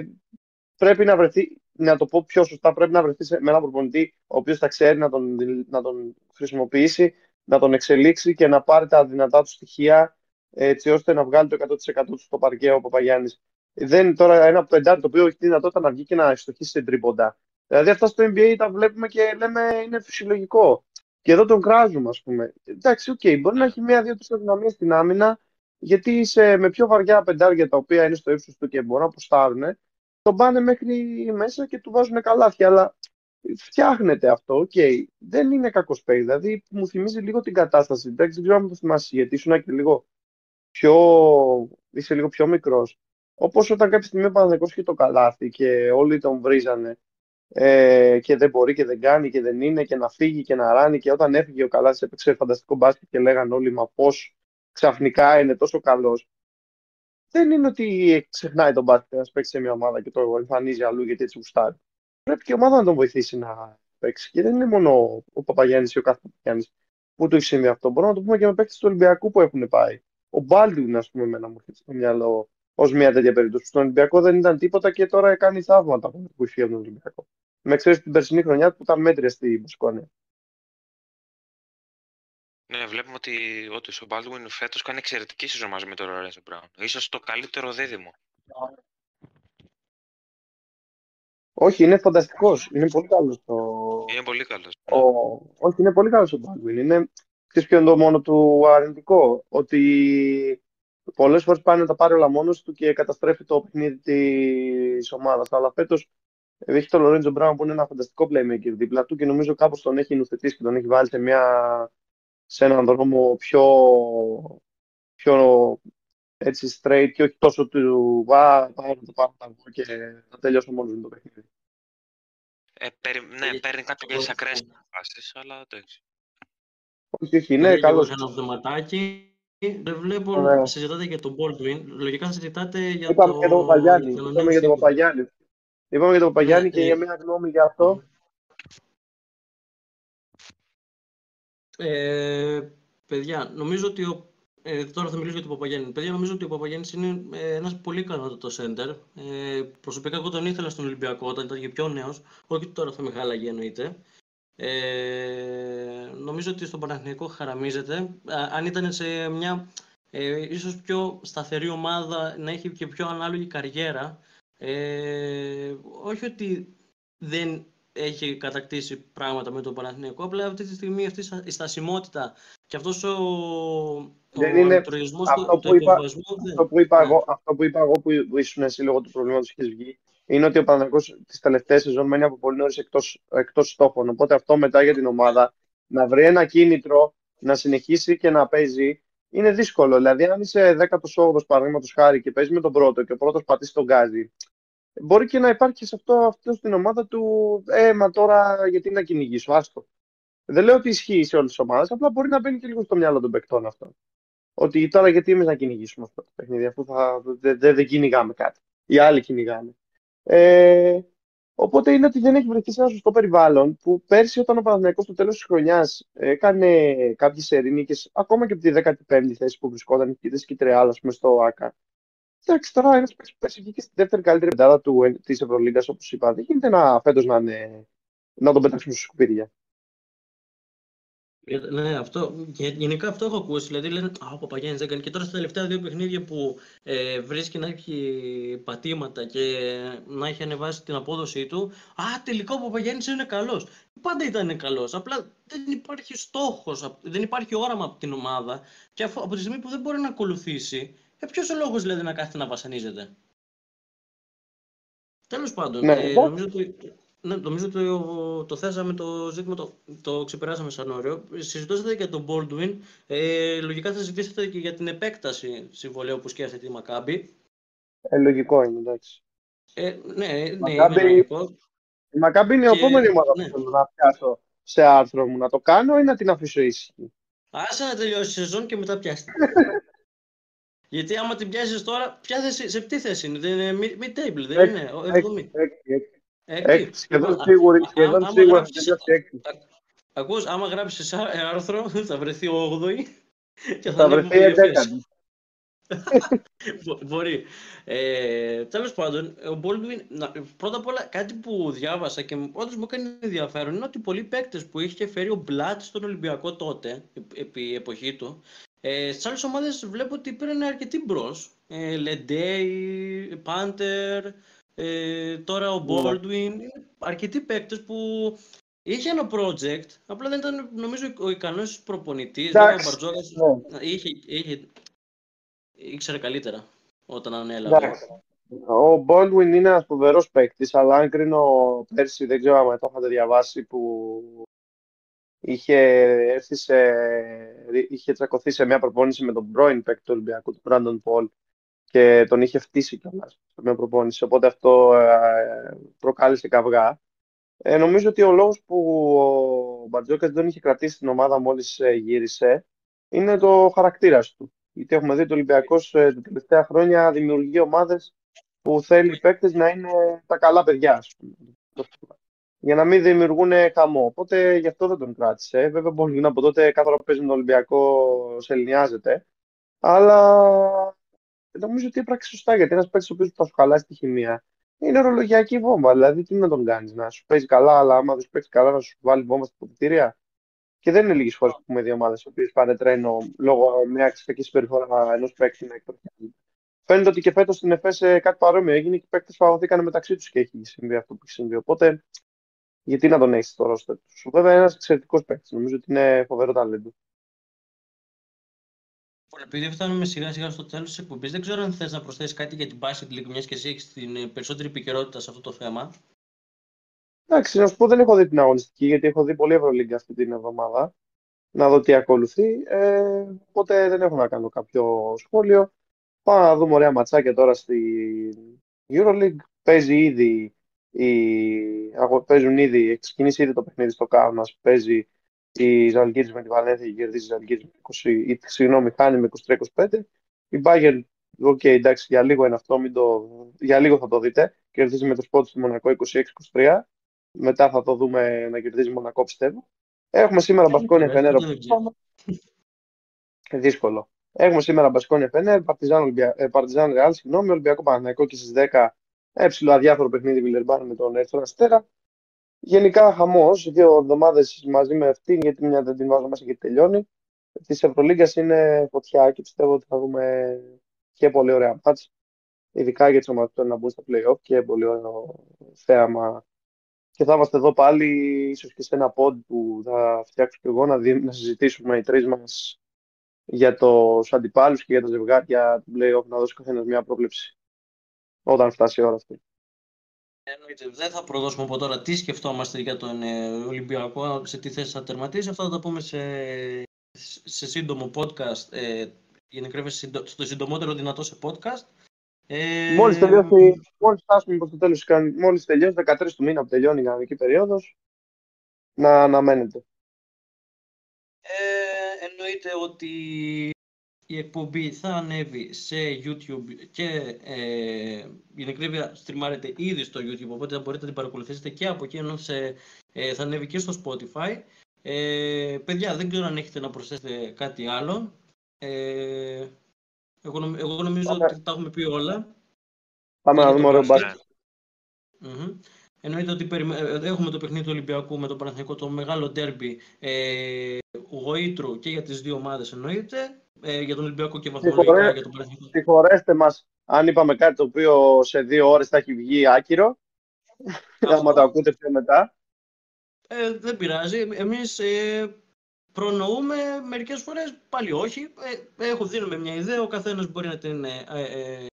πρέπει να βρεθεί, να το πω πιο σωστά, πρέπει να βρεθείς με έναν προπονητή ο οποίος θα ξέρει να τον, να τον χρησιμοποιήσει, να τον εξελίξει και να πάρει τα δυνατά του στοιχεία έτσι ώστε να βγάλει το 100% του στο παρκέ ο Παπαγιάννης. Δεν τώρα ένα πεντάρι το οποίο έχει τη δυνατότητα να βγει και να ευστοχήσει σε τρίποντα. Δηλαδή αυτά στο NBA τα βλέπουμε και λέμε είναι φυσιολογικό. Και εδώ τον κράζουμε, ας πούμε. Εντάξει, OK, okay, μπορεί να έχει μία-δύο αδυναμία στην άμυνα, γιατί σε, με πιο βαριά πεντάρια τα οποία είναι στο ύψος του και μπορούν να ποστάρουν, τον πάνε μέχρι μέσα και του βάζουν καλάθια. Αλλά φτιάχνεται αυτό, OK. Okay. Δεν είναι κακός παίκτης. Δηλαδή μου θυμίζει λίγο την κατάσταση. Εντάξει, δεν ξέρω αν το θυμάσαι, γιατί ήσουν και λίγο πιο. είσαι λίγο πιο μικρός. Όπως όταν κάποια στιγμή ο Παναδικό είχε το καλάθι και όλοι τον βρίζανε ε, και δεν μπορεί και δεν κάνει και δεν είναι και να φύγει και να ράνει και όταν έφυγε ο Καλάθης έπαιξε φανταστικό μπάσκετ και λέγανε όλοι μα πώς ξαφνικά είναι τόσο καλός. Δεν είναι ότι ξεχνάει τον μπάσκετ να παίξει σε μια ομάδα και το εμφανίζει αλλού γιατί έτσι γουστάρει. Πρέπει και η ομάδα να τον βοηθήσει να παίξει. Και δεν είναι μόνο ο Παπαγιάννης ή ο κάθε Παπαγιάννη που του έχει συμβεί αυτό. Μπορούμε να το πούμε και με παίκτες του Ολυμπιακού που έχουν πάει. Ο Μπάλτιουν, ας πούμε, εμένα μου έρχεται στο μυαλό ως μια τέτοια περίπτωση. Στον Ολυμπιακό δεν ήταν τίποτα και τώρα κάνει θαύματα που είχε από τον Ολυμπιακό. Με εξαίρεση την περσινή χρονιά που ήταν μέτρια στη Μπασκόνια. Ναι, βλέπουμε ότι όντω ο Baldwin φέτος κάνει εξαιρετική σεζόν μαζί με τον Ρορένζο Μπράουν. σω το καλύτερο δίδυμο. Όχι, είναι φανταστικός. Είναι πολύ καλός. Το... Είναι πολύ καλός. Ο... Όχι, είναι πολύ καλός ο Baldwin. Είναι. Ξέρεις ποιο είναι το μόνο του αρνητικό; Ότι πολλές φορές πάει να τα πάρει όλα μόνος του και καταστρέφει το παιχνίδι της ομάδας. Αλλά φέτος έχει το Λορέντζο Μπράουν που είναι ένα φανταστικό playmaker δίπλα του και νομίζω κάπως τον έχει νουθετήσει και τον έχει βάλει σε, μια, σε έναν δρόμο πιο, πιο έτσι straight και όχι τόσο του βά, πάω να το πάρω τα και θα τελειώσω μόνος με το παιχνίδι. Ε, περι, ναι, παίρνει κάποιες ακραίες φάσεις, αλλά εντάξει. Όχι, όχι, είναι καλό. Ένας θεματάκι. Δεν βλέπω να συζητάτε για τον Baldwin. Λογικά συζητάτε για Είπαμε το... για τον Παπαγιάννη. Είπαμε για τον Παπαγιάννη. Είπαμε για τον Παπαγιάννη και ε, για μια γνώμη για αυτό. Ε, παιδιά, νομίζω ότι ο, ε, τώρα θα μιλήσω για τον Παπαγιάννη. Παιδιά, νομίζω ότι ο Παπαγιάννης είναι ε, ένας πολύ το σέντερ. Ε, προσωπικά εγώ τον ήθελα στον Ολυμπιακό όταν ήταν και πιο νέος. Όχι τώρα θα με χάλαγε εννοείται. Ε, νομίζω ότι στον Παναθηναϊκό χαραμίζεται. αν ήταν σε μια ε, ίσως πιο σταθερή ομάδα, να έχει και πιο ανάλογη καριέρα, ε, όχι ότι δεν έχει κατακτήσει πράγματα με τον Παναθηναϊκό, απλά αυτή τη στιγμή αυτή η στασιμότητα και αυτός ο, δεν είναι αυτό, που είπα, αυτό, που είπα εγώ, αυτό που είπα εγώ που ήσουν εσύ λόγω του προβλήματος και βγει είναι ότι ο Παναθηναϊκός τις τελευταίες σεζόν μένει από πολύ νωρίς εκτός, εκτός στόχων. Οπότε αυτό μετά για την ομάδα να βρει ένα κίνητρο, να συνεχίσει και να παίζει είναι δύσκολο. Δηλαδή, αν είσαι 18ο παραδείγματος χάρη και παίζεις με τον πρώτο και ο πρώτος πατήσει τον γκάζι, μπορεί και να υπάρχει σε αυτό, αυτό στην ομάδα του. Ε, μα τώρα γιατί να κυνηγήσω, άστο. Δεν λέω ότι ισχύει σε όλες τις ομάδες, απλά μπορεί να μπαίνει και λίγο στο μυαλό των παικτών αυτό. Ότι τώρα γιατί εμείς να κυνηγήσουμε αυτό το παιχνίδι, αφού δεν δε, δε κυνηγάμε κάτι. Οι άλλοι κυνηγάνε. Ε, Οπότε είναι ότι δεν έχει βρεθεί σε ένα σωστό περιβάλλον που πέρσι όταν ο Παναθηναϊκός στο τέλος της χρονιάς έκανε κάποιες ερηνίκε, ακόμα και από τη 15η θέση που βρισκόταν, η Κίτε και Τρεάλ, πούμε, στο ΑΚΑ. Εντάξει, τώρα ένας πέρσι βγήκε στη δεύτερη καλύτερη πεντάδα της Ευρωλίγκας, όπως είπα. Δεν γίνεται να φέτος να, να τον πετάξουμε στο σκουπίδια. Ναι, αυτό, γενικά αυτό έχω ακούσει. Δηλαδή λένε Α, ο Παπαγιάννης δεν κάνει. Και τώρα στα τελευταία δύο παιχνίδια που ε, βρίσκει να έχει πατήματα και να έχει ανεβάσει την απόδοσή του, Α, τελικά ο Παπαγιάννης είναι καλός. Πάντα ήταν καλός. Απλά δεν υπάρχει στόχος, δεν υπάρχει όραμα από την ομάδα. Και αφού, από τη στιγμή που δεν μπορεί να ακολουθήσει, ε, ποιος ο λόγος δηλαδή να κάθεται να βασανίζεται; Τέλος πάντων, ναι, ε, νομίζω ότι ναι, νομίζω ότι το, το θέσαμε το ζήτημα, το, το ξεπεράσαμε σαν όριο. Συζητώσατε για τον Baldwin. Ε, λογικά θα συζητήσετε και για την επέκταση συμβολέου που σκέφτεται η Μακάμπη. Ε, λογικό είναι, εντάξει. Ε, ναι, ναι, Μακάμπι- είναι λογικό. Η Μακάμπι είναι η Και- επόμενη ομάδα ναι. που θέλω να πιάσω σε άρθρο μου. Να το κάνω ή να την αφήσω ήσυχη; Άσε να τελειώσει η σεζόν και μετά πιάσει. Γιατί άμα την πιάσεις τώρα, ποια θέση, σε τι θέση είναι, δεν είναι mid- mid-table, δεν Έκτη, είναι, ο- Έκτη, εβδομή. έκτη, έκτη. Έκτη. Έκτη, σχεδόν Λοιπόν, σίγουρη, α- σχεδόν άμα σίγουρα θα γράψεις- τελειώσει έκτη. Ακούς, άμα γράψεις α- ε, άρθρο, θα βρεθεί ο 8η και θα, Θα ανέβουμε βρεθεί δύο θέσεις. εντέκατη. Μπο- Μπορεί. Ε, Τέλος πάντων, ο Baldwin, να, πρώτα απ' όλα κάτι που διάβασα και όντως μου έκανε ενδιαφέρον είναι ότι πολλοί παίκτες που είχε φέρει ο Μπλατ στον Ολυμπιακό τότε, επ- επί εποχή του, ε, στις άλλες ομάδες βλέπω ότι πήραν αρκετή μπρος. Ε, Λεντέι, Πάντερ, ε, τώρα ο Ναι. Baldwin. Είναι αρκετοί παίκτες που είχε ένα project, απλά δεν ήταν νομίζω ο ικανός προπονητής. Βέβαια, ο Εντάξει, Μπαρτζόκας ναι. είχε, είχε, ήξερε καλύτερα όταν ανέλαβε. Εντάξει. Ο Baldwin είναι ένας φοβερός παίκτης, αλλά αν κρίνω πέρσι, δεν ξέρω αν το είχατε διαβάσει, που είχε έρθει σε, είχε τσακωθεί σε μια προπόνηση με τον πρώην παίκτη του Ολυμπιακού, τον Brandon Paul, και τον είχε φτύσει κιόλας σε μια προπόνηση. Οπότε αυτό ε, προκάλεσε καυγά. Ε, νομίζω ότι ο λόγος που ο Μπαρτζόκας δεν είχε κρατήσει την ομάδα μόλις ε, γύρισε είναι το χαρακτήρας του. Γιατί έχουμε δει ότι ο Ολυμπιακός ε, τα τελευταία χρόνια δημιουργεί ομάδες που θέλει οι παίκτες να είναι τα καλά παιδιά, ας πούμε. Για να μην δημιουργούν χαμό. Οπότε γι' αυτό δεν τον κράτησε. Βέβαια, μπορεί να από τότε κάθε φορά που παίζει με τον Ολυμπιακό σε ελληνιάζεται. Αλλά νομίζω ότι έπραξε σωστά γιατί ένας παίκτης ο οποίος θα σου χαλάσει τη χημεία είναι ορολογιακή βόμβα. Δηλαδή, τι να τον κάνεις, να σου παίζει καλά, αλλά άμα δεν σου παίξει καλά, να σου βάλει βόμβα στα ποδητήρια. Και δεν είναι λίγες φορές που έχουμε δύο ομάδες οι οποίες πάνε τρένο λόγω μια κακή συμπεριφοράς ενός παίκτη να εκτροχιάζεται. Φαίνεται ότι και φέτος στην ΕΦΕΣ ε, κάτι παρόμοιο έγινε και οι παίκτες φαγωθήκαν μεταξύ τους και έχει συμβεί αυτό που έχει συμβεί. Οπότε, γιατί να τον έχεις στο ρόστερ του. Βέβαια, είναι ένας εξαιρετικός παίκτης. Νομίζω ότι είναι φοβερό ταλέντο. Λοιπόν, Επειδή φτάνουμε σιγά σιγά στο τέλος της εκπομπής, δεν ξέρω αν θες να προσθέσεις κάτι για την Basket League, μιας και εσύ έχεις την ε, περισσότερη επικαιρότητα σε αυτό το θέμα. Εντάξει, να σου πω δεν έχω δει την αγωνιστική γιατί έχω δει πολύ Ευρωλίγκα αυτή την εβδομάδα. Να δω τι ακολουθεί. Ε, οπότε δεν έχω να κάνω κάποιο σχόλιο. Πάμε να δούμε ωραία ματσάκια τώρα στη Euroleague. Παίζει ήδη η... αγω- παίζουν ήδη, έχει ξεκινήσει ήδη το παιχνίδι στο Κάουνας. Παίζει η Ζαλγκίρις με τη Βαλένθια και κερδίζει η Ζαλγκίρις με 20, ή, συγγνώμη, χάνει με 23-25. Η Bayern, OK, εντάξει, για λίγο είναι αυτό, μην το, για λίγο θα το δείτε. Κερδίζει με το σπότ στη Μονακό 26-23. Μετά θα το δούμε να κερδίζει Μονακό, πιστεύω. Έχουμε σήμερα Μπασκόνια ξέρω, Φενέρ. αυτό δεν ξέρω. όπως είπαμε. Ε, Δύσκολο. Έχουμε σήμερα Μπασκόνια Φενέρ, Παρτιζάν, Ολυμπια... ε, Παρτιζάν Ρεάλ, συγγνώμη, Ολυμπιακό Παναθηναϊκό και στις 10 ε, ψηλό αδιάφορο παιχνίδι Βιλερμπάν με τον Ερυθρό Αστέρα. Γενικά χαμός, δύο εβδομάδες μαζί με αυτήν, γιατί μια δεν την βάζω μέσα και τελειώνει. Της Ευρωλίγκας είναι φωτιά και πιστεύω ότι θα δούμε και πολύ ωραία μάτς. Ειδικά για τις ομάδες που θέλουν να μπουν στα playoff και πολύ ωραίο θέαμα και θα είμαστε εδώ πάλι, ίσως και σε ένα pod που θα φτιάξω και εγώ, να, δι- να συζητήσουμε οι τρεις μας για τους αντιπάλους και για τα ζευγάρια του play-off, να δώσει ο καθένας μια πρόβλεψη όταν φτάσει η ώρα αυτή. Εννοείται, δεν θα προδώσουμε από τώρα τι σκεφτόμαστε για τον ε, Ολυμπιακό, σε τι θέση θα τερματίσει. Αυτά θα τα πούμε σε, σε σύντομο podcast. Ε, γενικότερα συντο- στο συντομότερο δυνατό σε podcast. Ε, Μόλις τελειώσει, μόλις φτάσουμε προς το τέλος, της κανονικής- μόλις τελειώσει, 13 του μήνα που τελειώνει η κανονική περίοδος, να αναμένετε. Ε, εννοείται ότι η εκπομπή θα ανέβει σε YouTube και ε, η ακρίβεια στριμάρεται ήδη στο YouTube, οπότε θα μπορείτε να την παρακολουθήσετε και από εκεί, ενώ σε, ε, θα ανέβει και στο Spotify. Ε, παιδιά, δεν ξέρω αν έχετε να προσθέσετε κάτι άλλο. Ε, εγώ, νομ- εγώ νομίζω Πάμε. ότι τα έχουμε πει όλα. Πάμε να Για το δούμε ωραίο μπάσκετ. μπάσκετ. Μμμ. Εννοείται ότι περιμέ- ε, έχουμε το παιχνίδι του Ολυμπιακού με τον Παναθηναϊκό, το μεγάλο ντέρμπι ε, γοήτρου και για τις δύο ομάδες εννοείται. Ε, για τον Ολυμπιακό και βαθμολογικά Συγχωρέ- για τον Παναθηναϊκό. Συγχωρέστε μας αν είπαμε κάτι το οποίο σε δύο ώρες θα έχει βγει άκυρο, άμα το ακούτε πιο μετά. Ε, δεν πειράζει. Εμείς ε, προνοούμε μερικές φορές, πάλι όχι. Ε, έχω δίνουμε μια ιδέα, ο καθένας μπορεί να την ε, ε, ε,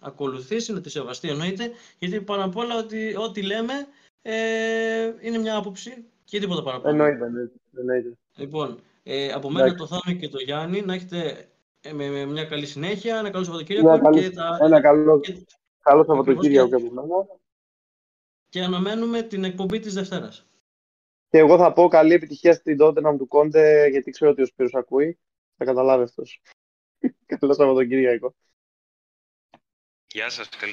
ακολουθήσει, να τη σεβαστεί εννοείται. Γιατί πάνω απ' όλα ότι, ό,τι λέμε ε, είναι μια άποψη και τίποτα παραπάνω. Εννοείται, εννοείται, εννοείται. Λοιπόν, ε, από μένα Εντάξει. το Θάνο και το Γιάννη να έχετε ε, με, με μια καλή συνέχεια, ένα καλό Σαββατοκύριακο Μια καλή- και, τα, Ένα καλό, και, καλό Σαββατοκύριακο και- και από μένα. και αναμένουμε την εκπομπή της Δευτέρας. Και εγώ θα πω καλή επιτυχία στην Tottenham του Κόντε, γιατί ξέρω ότι ο Σπύρος ακούει. Θα καταλάβει αυτός. Καλό Σαββατοκύριακο. Γεια σας, καλή